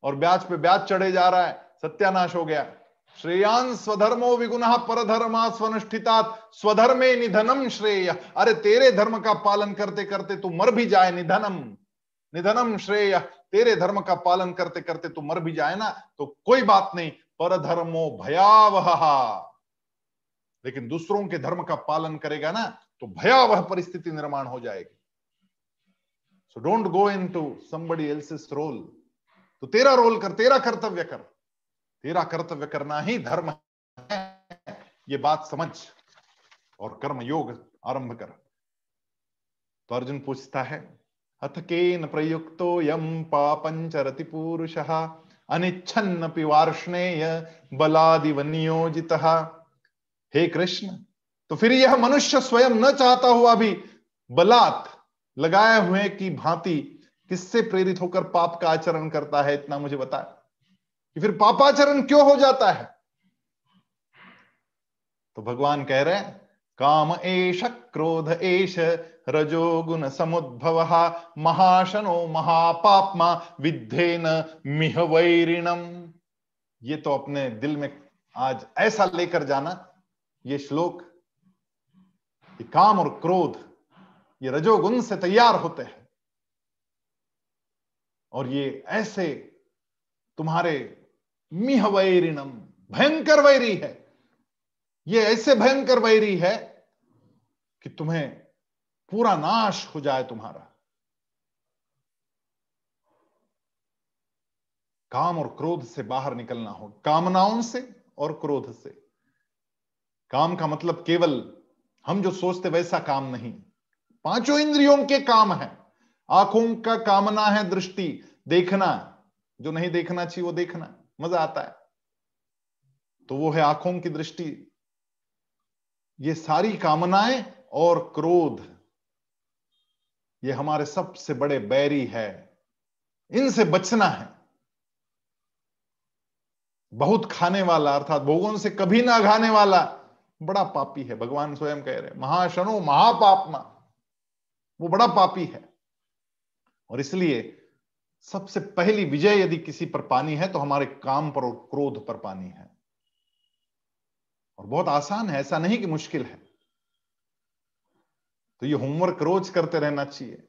और ब्याज पे ब्याज चढ़े जा रहा है, सत्यानाश हो गया। श्रेयान स्वधर्मो विगुण परधर्मा स्वनुष्ठिता स्वधर्मे निधनम श्रेय। अरे तेरे धर्म का पालन करते करते तू मर भी जाए, निधनम। निधनम श्रेय। तेरे धर्म का पालन करते करते तू मर भी जाए ना तो कोई बात नहीं पर धर्मो भयावह। लेकिन दूसरों के धर्म का पालन करेगा ना तो भयावह परिस्थिति निर्माण हो जाएगी। So don't go into somebody else's role तो तेरा रोल कर, तेरा कर्तव्य कर। तेरा कर्तव्य करना ही धर्म है, ये बात समझ और कर्म योग आरंभ कर। तो अर्जुन पूछता है अथ केन प्रयुक्तो यम पापंचरति पुरुष अनिच्छन्न पिवार्ष्णेय बलादिव नियोजित हे कृष्ण तो फिर यह मनुष्य स्वयं न चाहता हुआ भी बलात् लगाए हुए की भांति किससे प्रेरित होकर पाप का आचरण करता है, इतना मुझे बता कि फिर पापाचरण क्यों हो जाता है? तो भगवान कह रहे हैं काम एश क्रोध एश रजोगुण समुद्भव, महाशनो महापापमा, विद्धेन मिह वैरिणम। ये तो अपने दिल में आज ऐसा लेकर जाना, ये श्लोक, ये काम और क्रोध, ये रजोगुण से तैयार होते हैं। और ये ऐसे तुम्हारे मिह वैरिणम, भयंकर वैरी है। ये ऐसे भयंकर वैरी है कि तुम्हें पूरा नाश हो जाए तुम्हारा। काम और क्रोध से बाहर निकलना हो, कामनाओं से और क्रोध से। काम का मतलब केवल हम जो सोचते वैसा काम नहीं। पाँचों इंद्रियों के काम है। आँखों का कामना है दृष्टि, देखना, जो नहीं देखना चाहिए वो देखना, मज़ा आता है। तो वो है आँखों की दृष्टि। ये सारी कामनाएँ और क्रोध, ये हमारे सबसे बड़े बैरी है। इनसे बचना है। बहुत खाने वाला, अर्थात भोगों से कभी ना खाने वाला बड़ा पापी है, भगवान स्वयं कह रहे महाशनो, महापापमा, वो बड़ा पापी है। और इसलिए सबसे पहली विजय यदि किसी पर पानी है तो हमारे काम पर और क्रोध पर पानी है। और बहुत आसान है, ऐसा नहीं कि मुश्किल है। तो ये होमवर्क रोज करते रहना चाहिए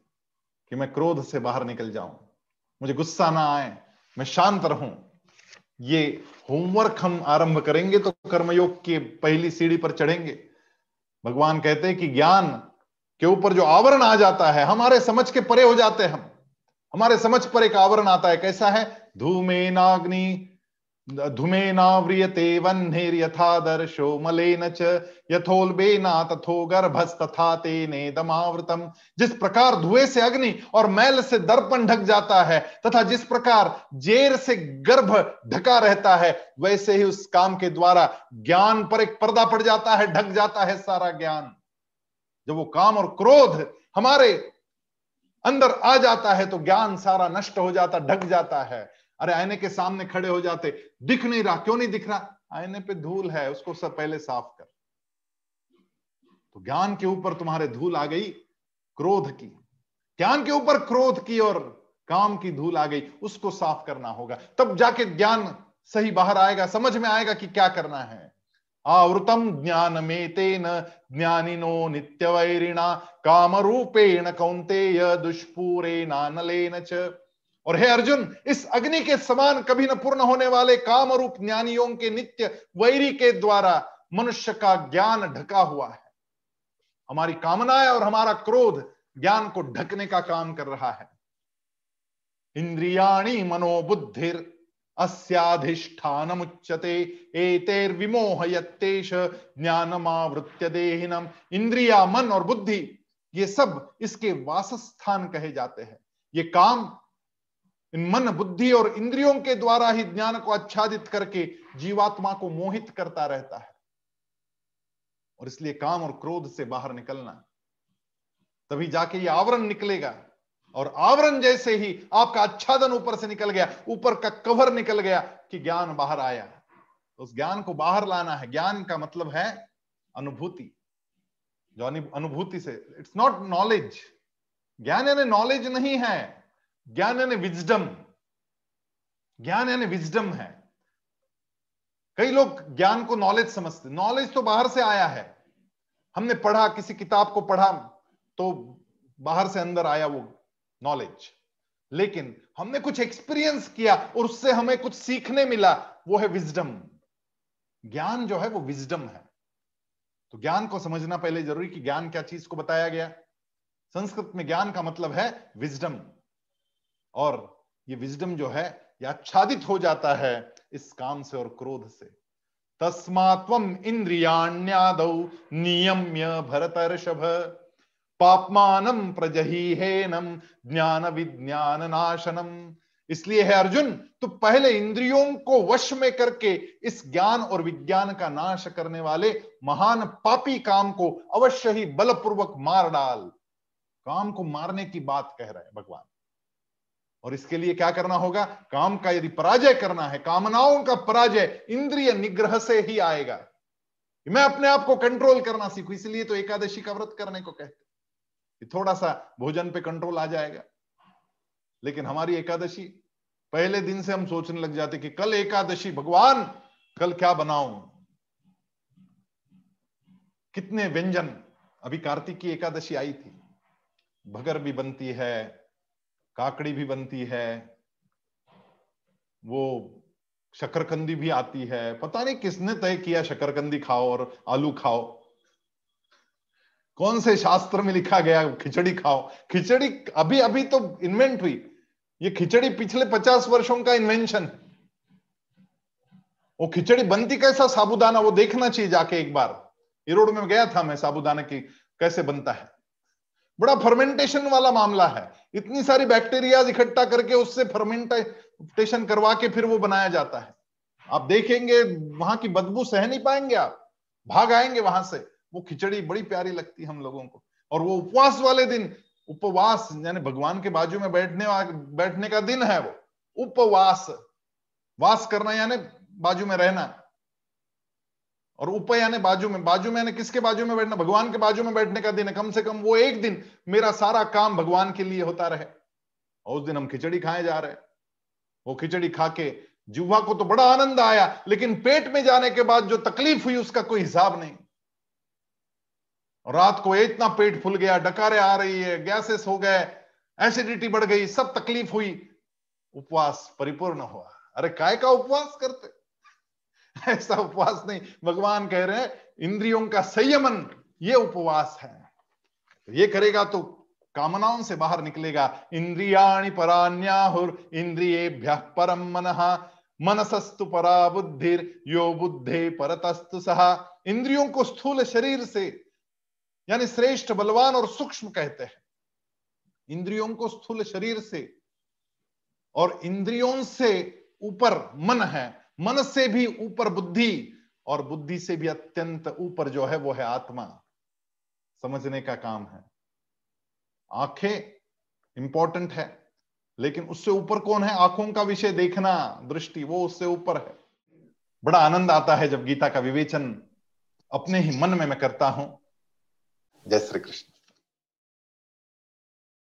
कि मैं क्रोध से बाहर निकल जाऊँ। मुझे गुस्सा ना आए, मैं शांत रहूँ। ये होमवर्क हम आरंभ करेंगे तो कर्मयोग की पहली सीढ़ी पर चढ़ेंगे। भगवान कहते हैं कि ज्ञान के ऊपर जो आवरण आ जाता है, हमारे समझ के परे हो जाते हैं हम। हमारे समझ पर एक आवरण आता है, कैसा है? धूमे नाग्नि धूमेनाव्रियते वह्निर्यथादर्शो मलेन च यथोल्बेना तथो गर्भस्तथा तेने दमावृतम। जिस प्रकार धुएँ से अग्नि और मैल से दर्पण ढक जाता है तथा जिस प्रकार जेर से गर्भ ढका रहता है, वैसे ही उस काम के द्वारा ज्ञान पर एक पर्दा पड़ जाता है, ढक जाता है सारा ज्ञान। जब वो काम और क्रोध हमारे अंदर आ जाता है तो ज्ञान सारा नष्ट हो जाता, ढक जाता है। अरे आईने के सामने खड़े हो जाते, दिख नहीं रहा, क्यों नहीं दिख रहा? आईने पे धूल है, उसको सब पहले साफ़ कर। तो ज्ञान के ऊपर तुम्हारे धूल आ गई, क्रोध की। ज्ञान के ऊपर क्रोध की और काम की धूल आ गई, उसको साफ़ करना होगा। तब जाके ज्ञान सही बाहर आएगा, समझ में आएगा कि क्या करना है। आवृतम ज्ञान में ज्ञानिनो नित्य वैरिणा काम रूपेण कौंतेय दुष्पूरे नानलेन च। और हे अर्जुन, इस अग्नि के समान कभी न पूर्ण होने वाले काम रूप ज्ञानियों के नित्य वैरी के द्वारा मनुष्य का ज्ञान ढका हुआ है। हमारी कामनाएँ और हमारा क्रोध ज्ञान को ढकने का काम कर रहा है। इंद्रियाणी मनोबुद्धिर अस्याधिष्ठान उच्चते एतेर विमोहयतेश ज्ञानमावृत्य देहिनम। इंद्रिया, मन और बुद्धि, ये सब इसके वासस्थान कहे जाते हैं। ये काम इन मन, बुद्धि और इंद्रियों के द्वारा ही ज्ञान को आच्छादित करके जीवात्मा को मोहित करता रहता है। और इसलिए काम और क्रोध से बाहर निकलना, तभी जाके ये आवरण निकलेगा। और आवरण जैसे ही आपका आच्छादन ऊपर से निकल गया, ऊपर का कवर निकल गया कि ज्ञान बाहर आया। तो उस ज्ञान को बाहर लाना है। ज्ञान का मतलब है अनुभूति। जो अनुभूति से इट्स नॉट नॉलेज ज्ञान यानी नॉलेज नहीं है। ज्ञान यानी विजडम। ज्ञान यानी विजडम है। कई लोग ज्ञान को नॉलेज समझते नॉलेज तो बाहर से आया है। हमने पढ़ा, किसी किताब को पढ़ा तो बाहर से अंदर आया वो नॉलेज लेकिन हमने कुछ एक्सपीरियंस किया और उससे हमें कुछ सीखने मिला, वो है विजडम ज्ञान जो है, वो विजडम है। तो ज्ञान को समझना पहले ज़रूरी कि ज्ञान क्या चीज़ को बताया गया? संस्कृत में ज्ञान का मतलब है विजडम और ये विजडम जो है, ये आच्छादित हो जाता है इस काम से और क्रोध से। तस्मात्म इंद्रियाण्याद नियम्य भरत भरतर्षभ। पापमानम प्रजहीहेनम ज्ञान विज्ञान नाशनम इसलिए है अर्जुन तो पहले इंद्रियों को वश में करके इस ज्ञान और विज्ञान का नाश करने वाले महान पापी काम को अवश्य ही बलपूर्वक मार डाल। काम को मारने की बात कह रहे हैं भगवान। और इसके लिए क्या करना होगा? काम का यदि पराजय करना है, कामनाओं का पराजय इंद्रिय निग्रह से ही आएगा। मैं अपने आप को कंट्रोल करना सीखू, इसलिए तो एकादशी का व्रत करने को कहते थोड़ा सा भोजन पे कंट्रोल आ जाएगा। लेकिन हमारी एकादशी, पहले दिन से हम सोचने लग जाते कि कल एकादशी, भगवान, कल क्या बनाऊँ? कितने व्यंजन? अभी कार्तिक की एकादशी आई थी, भगर भी बनती है काकड़ी भी बनती है, वो शकरकंदी भी आती है। पता नहीं किसने तय किया शकरकंदी खाओ और आलू खाओ। कौन से शास्त्र में लिखा गया खिचड़ी खाओ। खिचड़ी अभी अभी तो इन्वेंट हुई। ये खिचड़ी पिछले पचास वर्षों का इन्वेंशन वो खिचड़ी बनती कैसा साबुदाना, वो देखना चाहिए जाके एक बार। इरोड में गया था मैं साबुदाना की, कैसे बनता है। बड़ा फर्मेंटेशन वाला मामला है। इतनी सारी बैक्टीरिया इकट्ठा करके उससे फर्मेंटेशन करवा के फिर वो बनाया जाता है। आप देखेंगे, वहाँ की बदबू सह नहीं पाएँगे आप। भाग आएँगे वहाँ से। वो खिचड़ी बड़ी प्यारी लगती है हम लोगों को। और वो उपवास वाले दिन, उपवास, यानी भगवान के बाजू में बैठने बैठने का दिन है वो। उपवास। वास करना, यानी बाजू में रहना। और ऊपर यानी बाजू में बाजू में यानी किसके बाजू में बैठना? भगवान के बाजू में बैठने का दिन है। कम से कम वो एक दिन मेरा सारा काम भगवान के लिए होता रहे। और उस दिन हम खिचड़ी खाए जा रहे वो खिचड़ी खा के जुवा को तो बड़ा आनंद आया, लेकिन पेट में जाने के बाद जो तकलीफ़ हुई उसका कोई हिसाब नहीं। रात को इतना पेट फूल गया, डकारे आ रही है, गैसेस हो गए, एसिडिटी बढ़ गई, सब तकलीफ़ हुई। उपवास परिपूर्ण हुआ। अरे काय का उपवास करते? [LAUGHS] ऐसा उपवास नहीं। भगवान कह रहे हैं, इंद्रियों का संयमन, ये उपवास है। ये करेगा तो कामनाओं से बाहर निकलेगा। इंद्रियाणि परान्याहुर इंद्रियेभ्य परम मन, मनसस्तु परा बुद्धिर, यो बुद्धे परतस्तु सहा इंद्रियों को स्थूल शरीर से, यानी श्रेष्ठ, बलवान और सूक्ष्म कहते हैं। इंद्रियों को स्थूल शरीर से, और इंद्रियों से ऊपर मन है। मन से भी ऊपर बुद्धि और बुद्धि से भी अत्यंत ऊपर जो है वो है आत्मा। समझने का काम है। आँखें इंपॉर्टेंट है, लेकिन उससे ऊपर कौन है? आँखों का विषय देखना, दृष्टि, वो उससे ऊपर है। बड़ा आनंद आता है जब गीता का विवेचन अपने ही मन में मैं करता हूँ। जय श्री कृष्ण।